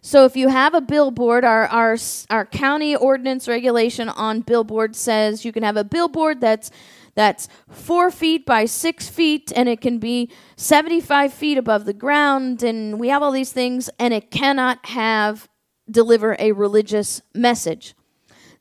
So if you have a billboard, our, our, our county ordinance regulation on billboard says you can have a billboard that's that's four feet by six feet and it can be 75 feet above the ground and we have all these things and it cannot have deliver a religious message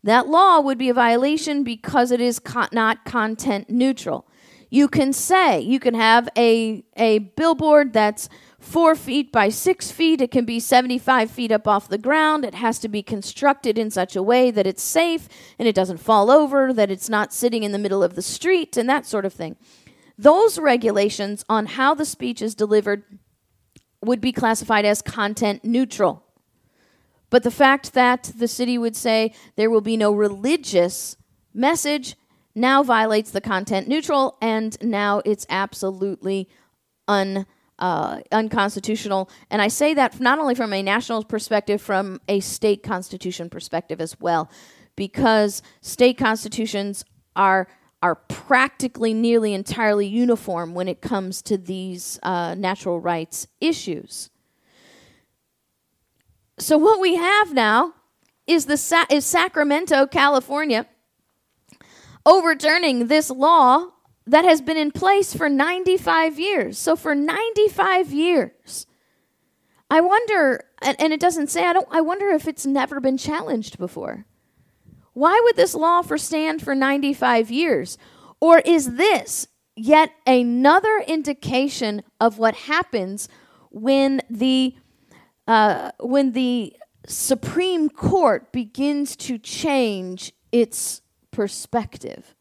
that law would be a violation because it is not content neutral. You can say, you can have a, a billboard that's four feet by six feet. It can be 75 feet up off the ground. It has to be constructed in such a way that it's safe and it doesn't fall over, that it's not sitting in the middle of the street, and that sort of thing. Those regulations on how the speech is delivered would be classified as content neutral. But the fact that the city would say there will be no religious message now violates the content neutral, and now it's absolutely un, uh, unconstitutional. And I say that not only from a national perspective, from a state constitution perspective as well, because state constitutions are are practically nearly entirely uniform when it comes to these uh, natural rights issues. So what we have now is the Sa- is Sacramento, California, overturning this law that has been in place for 95 years. So for 95 years, I wonder, and, and it doesn't say. I don't. I wonder if it's never been challenged before. Why would this law for stand for 95 years? Or is this yet another indication of what happens when the uh, when the Supreme Court begins to change its perspective?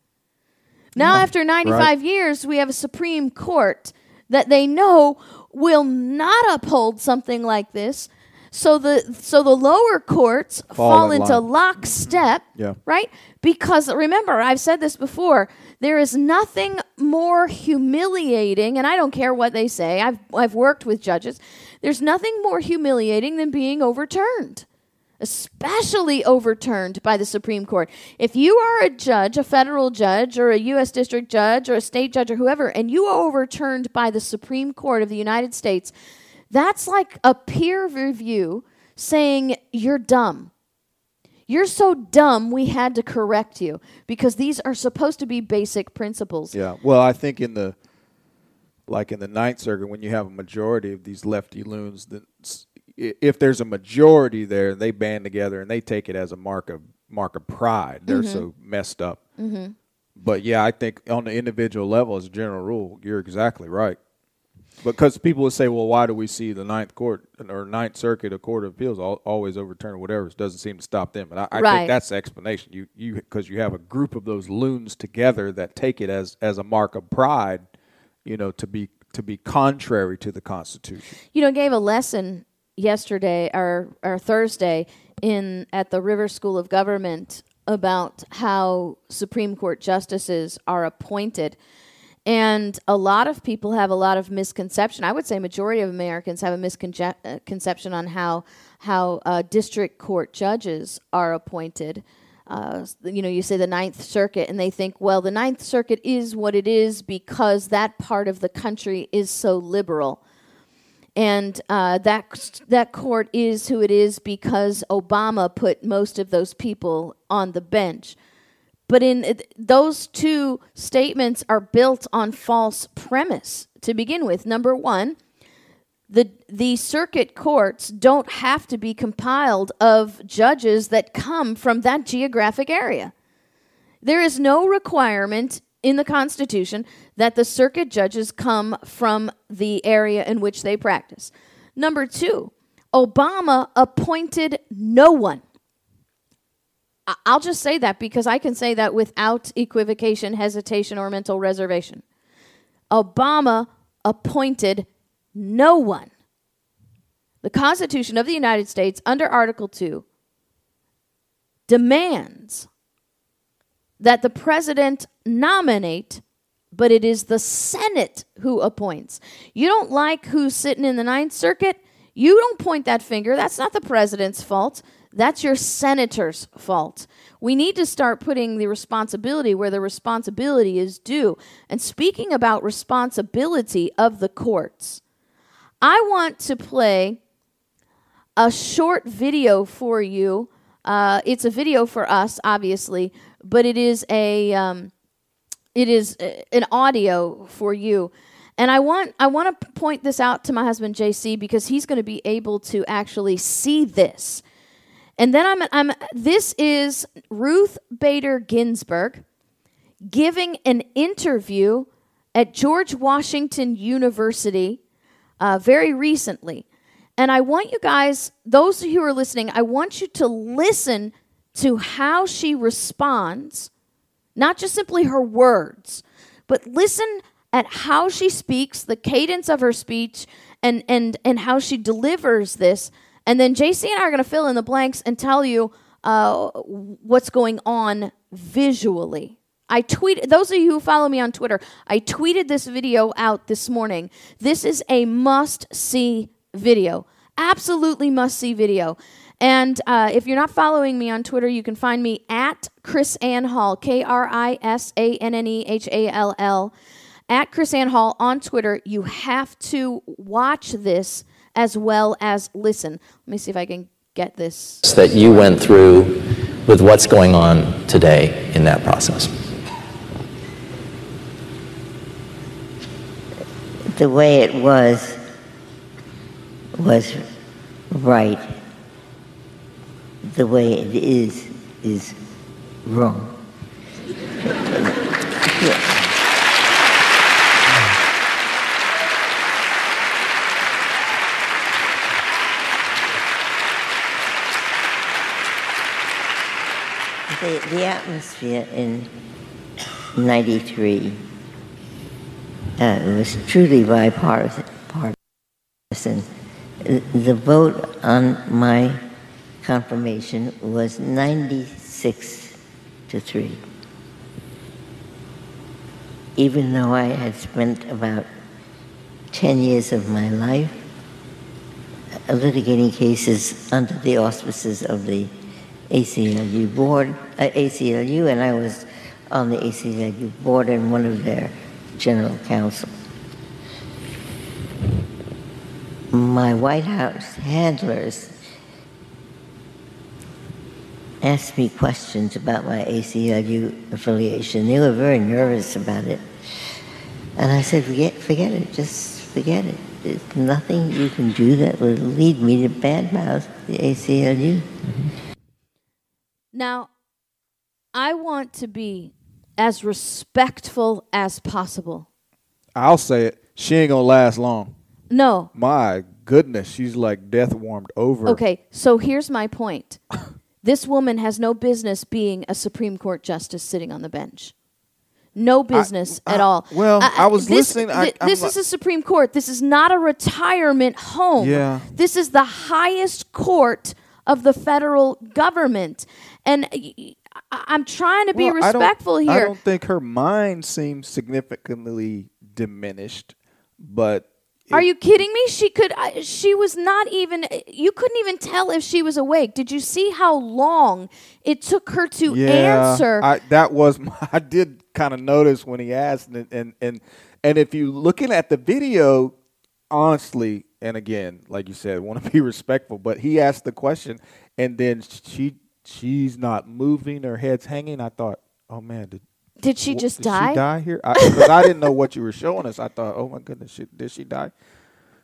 Now, after 95 right. years, we have a Supreme Court that they know will not uphold something like this. So the so the lower courts Fall fall, in into line. lockstep, Yeah. right? Because remember, I've said this before. There is nothing more humiliating, and I don't care what they say. I've I've worked with judges. There's nothing more humiliating than being overturned especially overturned by the Supreme Court. If you are a judge, a federal judge, or a U.S. district judge, or a state judge, or whoever, and you are overturned by the Supreme Court of the United States, that's like a peer review saying you're dumb. You're so dumb, we had to correct you because these are supposed to be basic principles. Yeah. Well, I think in the like in the Ninth Circuit, when you have a majority of these lefty loons, that if there's a majority there, they band together and they take it as a mark of mark of pride. They're so messed up. Mm-hmm. But yeah, I think on the individual level, as a general rule, you're exactly right. Because people would say, well, why do we see the Ninth Court or Ninth Circuit, a Court of Appeals, al- always overturn whatever? It doesn't seem to stop them. And I, I Right. think that's the explanation. You you because you have a group of those loons together that take it as as a mark of pride, you know, to be to be contrary to the Constitution. you know, gave a lesson yesterday or or Thursday in at the River School of Government about how Supreme Court justices are appointed. And a lot of people have a lot of misconception. I would say majority of Americans have a misconception on how how uh, district court judges are appointed. Uh, you know, you say the Ninth Circuit, and they think, well, the Ninth Circuit is what it is because that part of the country is so liberal and uh, that that court is who it is because Obama put most of those people on the bench. But in those two statements are built on false premise to begin with. Number one, the the circuit courts don't have to be compiled of judges that come from that geographic area. There is no requirement in the Constitution that the circuit judges come from the area in which they practice. Number two, Obama appointed no one. I'll just say that because I can say that without equivocation, hesitation, or mental reservation. Obama appointed no one. The Constitution of the United States, under Article 2, demands that the president nominate, but it is the Senate who appoints. You don't like who's sitting in the Ninth Circuit? You don't point that finger. That's not the president's fault. That's your senator's fault. We need to start putting the responsibility where the responsibility is due. And speaking about responsibility of the courts, I want to play a short video for you. Uh, it's a video for us, obviously, but it is a um, it is uh, an audio for you. And I want I want to point this out to my husband JC because he's going to be able to actually see this. And then I'm I'm this is Ruth Bader Ginsburg giving an interview at George Washington University uh, very recently. And I want you guys, those who are listening, I want you to listen to how she responds, not just simply her words, but listen at how she speaks, the cadence of her speech, and and and how she delivers this. And then JC and I are going to fill in the blanks and tell you uh, what's going on visually. I tweet those of you who follow me on Twitter. I tweeted this video out this morning. This is a must see video. Absolutely must see video. And uh, if you're not following me on Twitter, you can find me at KrisAnne Hall, K R I S A N N E H A L L, at KrisAnne Hall on Twitter. You have to watch this as well as listen. Let me see if I can get this. that you went through with what's going on today in that process. the way it was was right. The way it is is wrong. The, the atmosphere in 93 uh, was truly bipartisan. The vote on my confirmation was 96 to 3. Even though I had spent about 10 years of my life uh, litigating cases under the auspices of the ACLU board, uh, ACLU, and I was on the ACLU board and one of their general counsel. My White House handlers asked me questions about my ACLU affiliation. They were very nervous about it. And I said, forget, forget it, just forget it. There's nothing you can do that will lead me to badmouth the ACLU. Mm-hmm. Now, I want to be as respectful as possible. I'll say it. She ain't gonna last long. No. My goodness, she's like death warmed over. Okay, so here's my point. this woman has no business being a Supreme Court justice sitting on the bench. No business at I- all. well, I was this, listening, I- I'm this like- is a Supreme Court. This is not a retirement home. Yeah. This is the highest court of the federal government. And I'm trying to be Well, I respectful I here. I don't think her mind seems significantly diminished, but Are you kidding me? She could. I she was not even. Uh, you couldn't even tell if she was awake. Did you see how long it took her to yeah, answer? I, that was my, I did kind of notice when he asked, and and and and if you looking at the video, honestly, and again, like you said, want to be respectful, but he asked the question, and then she she's not moving, her head's hanging. I thought, oh man, did did she just did die? She die here? Because I, didn't know what you were showing us. I thought, oh my goodness, she, did she die?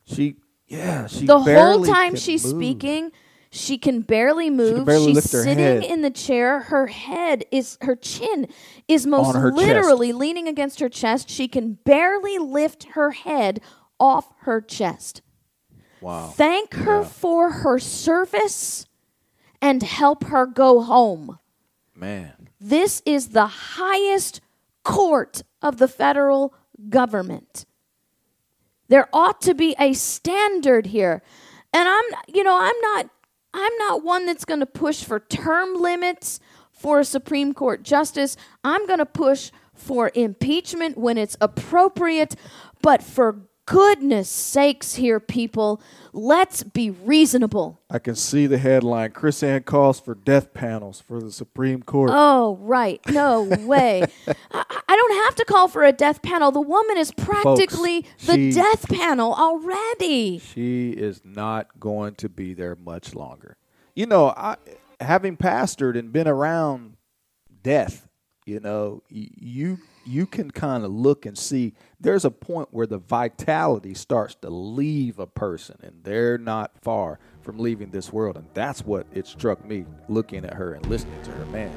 She, yeah, she. the whole time she's move. speaking, she can barely move. barely she's sitting head. in the chair. Her head is her chin is most her chest. literally leaning against her chest. She can barely lift her head off her chest. Wow. Thank her for her service and help her go home. Man, This is the highest court of the federal government. There ought to be a standard here. And I'm you know, I'm not I'm not one that's going to push for term limits for a Supreme Court justice. I'm going to push for impeachment when it's appropriate, but for goodness sakes here people, let's be reasonable. I can see the headline: KrisAnne calls for death panels for the Supreme Court. Oh, right. No way. I, I don't have to call for a death panel. The woman is practically the she- death panel already. She is not going to be there much longer. You know, I having pastored and been around death, you know, you you can kind of look and see there's a point where the vitality starts to leave a person and they're not far from leaving this world, and that's what it struck me looking at her and listening to her. Man,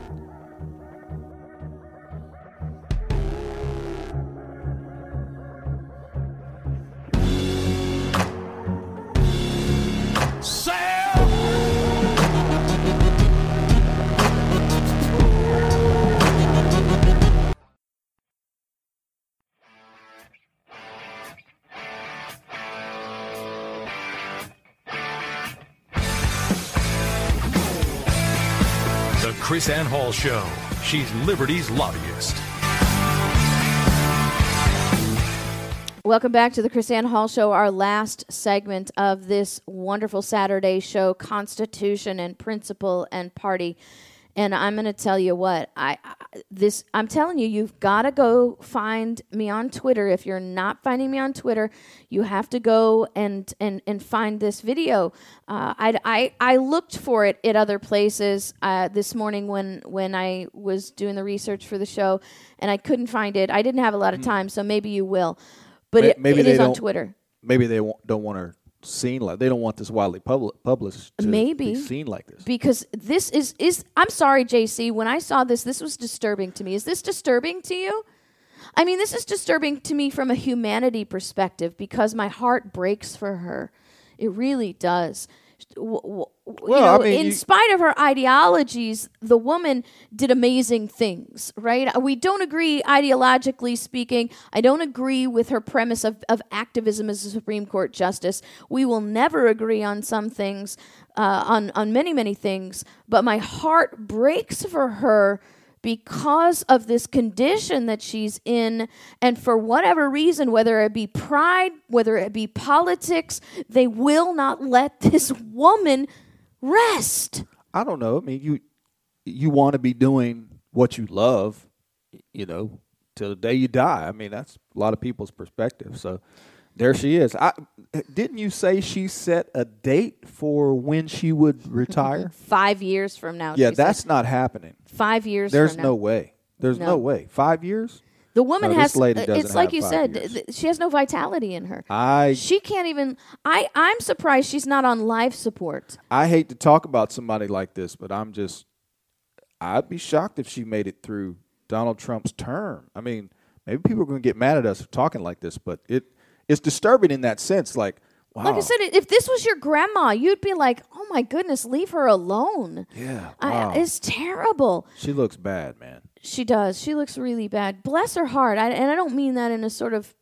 KrisAnne Hall Show. She's Liberty's lobbyist. Welcome back to the KrisAnne Hall Show, our last segment of this wonderful Saturday show, Constitution and Principle and Party. And I'm going to tell you what I I- this I'm telling you, you've got to go find me on Twitter. If you're not finding me on Twitter, you have to go and and and find this video. Uh, I, I I looked for it at other places uh, this morning when when I was doing the research for the show, and I couldn't find it. I didn't have a lot of time, so maybe you will. But it, maybe it they is on Twitter. maybe they don't want her seen like they don't want this widely public, published to Maybe. be seen like this. because this is is I'm sorry, JC. When I saw this, this was disturbing to me. Is this disturbing to you? I mean, this is disturbing to me from a humanity perspective because my heart breaks for her. It really does. W- w- you Well, I know, mean, in spite of her ideologies, the woman did amazing things, right? We don't agree ideologically speaking. I don't agree with her premise of, of activism as a Supreme Court justice. We will never agree on some things, uh, on, on many, many things, but my heart breaks for her because of this condition that she's in and for whatever reason whether it be pride whether it be politics they will not let this woman rest I don't know. I mean, you you want to be doing what you love, you know, till the day you die. I mean, that's a lot of people's perspective. So there she is. I didn't you say she set a date for when she would retire? five years from now yeah, she said. that's not happening. five years There's from now. no way. There's no. No. way. Five years? the woman No, has uh, it's like you said years. she has no vitality in her I she can't even i i'm surprised she's not on life support I hate to talk about somebody like this, but I'm just I'd be shocked if she made it through Donald Trump's term. I mean, maybe people are going to get mad at us for talking like this, but it it's disturbing in that sense. Like, wow, Like I said, if this was your grandma, you'd be like, "Oh my goodness, leave her alone." yeah, I, it's terrible. she looks bad, man. She does. She looks really bad. Bless her heart. I, and I don't mean that in a sort of,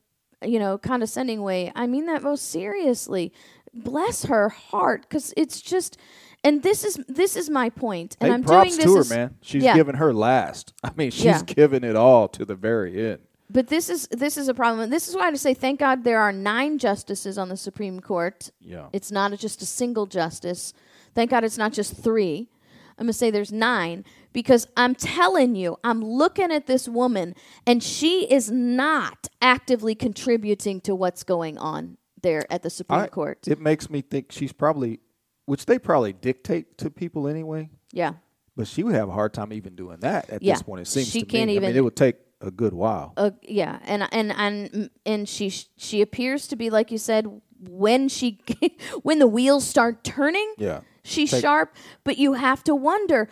you know, condescending way. I mean that most seriously. Bless her heart, because it's just. And this is this is my point. And hey, I'm props doing this to her, man. She's yeah. giving her last. I mean, she's Yeah. giving it all to the very end. But this is this is a problem. This is why I say thank God there are nine justices on the Supreme Court. Yeah. It's not just a single justice. Thank God it's not just three. I'm gonna say there's nine because I'm telling you, I'm looking at this woman and she is not actively contributing to what's going on there at the Supreme I- Court. It makes me think she's probably, which they probably dictate to people anyway. yeah. But she would have a hard time even doing that at Yeah. this point. It seems She to can't me. I even- mean, it would take a good while. uh, yeah, and and and and she she appears to be like you said when she when the wheels start turning. Yeah. she's Take- sharp, but you have to wonder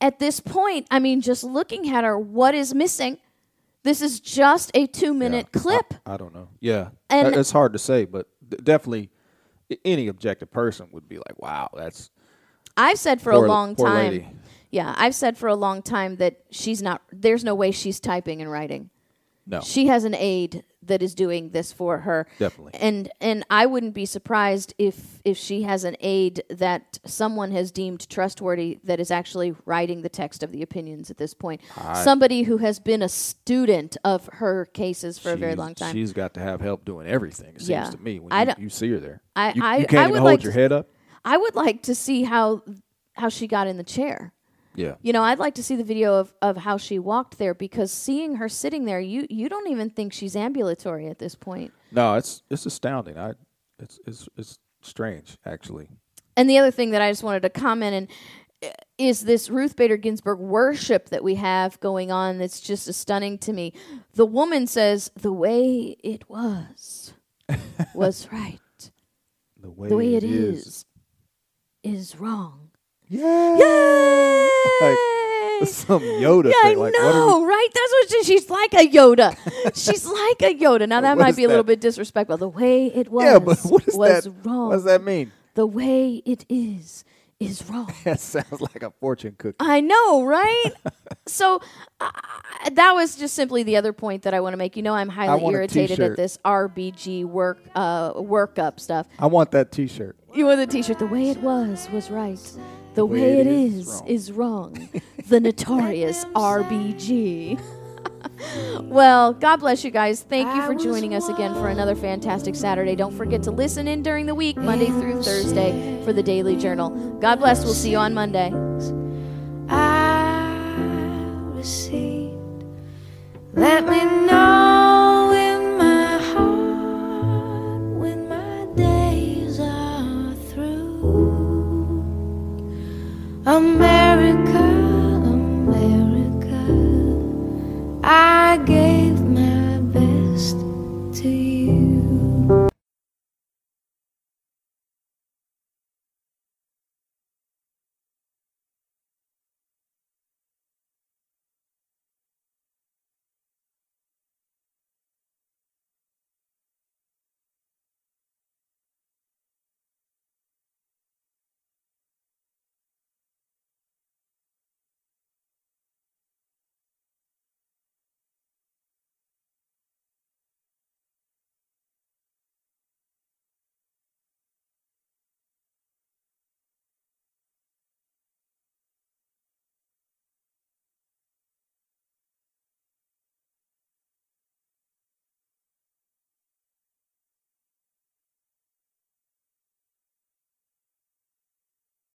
at this point. I mean, just looking at her, what is missing? This is just a two minute Yeah. clip. I, I don't know. Yeah, And- it's hard to say, but definitely any objective person would be like, "Wow, that's I've said for Poor- a long time. lady. Yeah, I've said for a long time that she's not. There's no way she's typing and writing. no." She has an aide that is doing this for her. Definitely. And and I wouldn't be surprised if if she has an aide that someone has deemed trustworthy that is actually writing the text of the opinions at this point. Somebody who has been a student of her cases for a very long time. She's got to have help doing everything. It seems Yeah. to me when I you, you see her there. I- you, I- you can't I even would hold like your to- head up. I would like to see how how she got in the chair. Yeah, You know, I'd like to see the video of, of how she walked there because seeing her sitting there, you you don't even think she's ambulatory at this point. no, it's it's astounding. I it's it's it's strange actually. And the other thing that I just wanted to comment and is this Ruth Bader Ginsburg worship that we have going on that's just stunning to me. The woman says the way it was was right. The way, The way it it is. is is wrong. Yeah. Yay! Some Yoda Yeah, I thing. Like, what are know, right? That's what she, she's like a Yoda. she's like a Yoda. Now that What might be a little bit disrespectful. The way it was yeah, but what is was that? wrong. What does that mean? The way it is is wrong. That sounds like a fortune cookie. I know, right? so uh, that was just simply the other point that I want to make. You know, I'm highly irritated at this RBG work uh, workup stuff. I want that T-shirt. You want the T-shirt? The way it was was right. The, way, it is wrong. is wrong. the notorious RBG. well, God bless you guys. Thank you for joining us again for another fantastic Saturday. Don't forget to listen in during the week, Monday through Thursday, for the Daily Journal. God bless. We'll see you on Monday. I received. Let me America.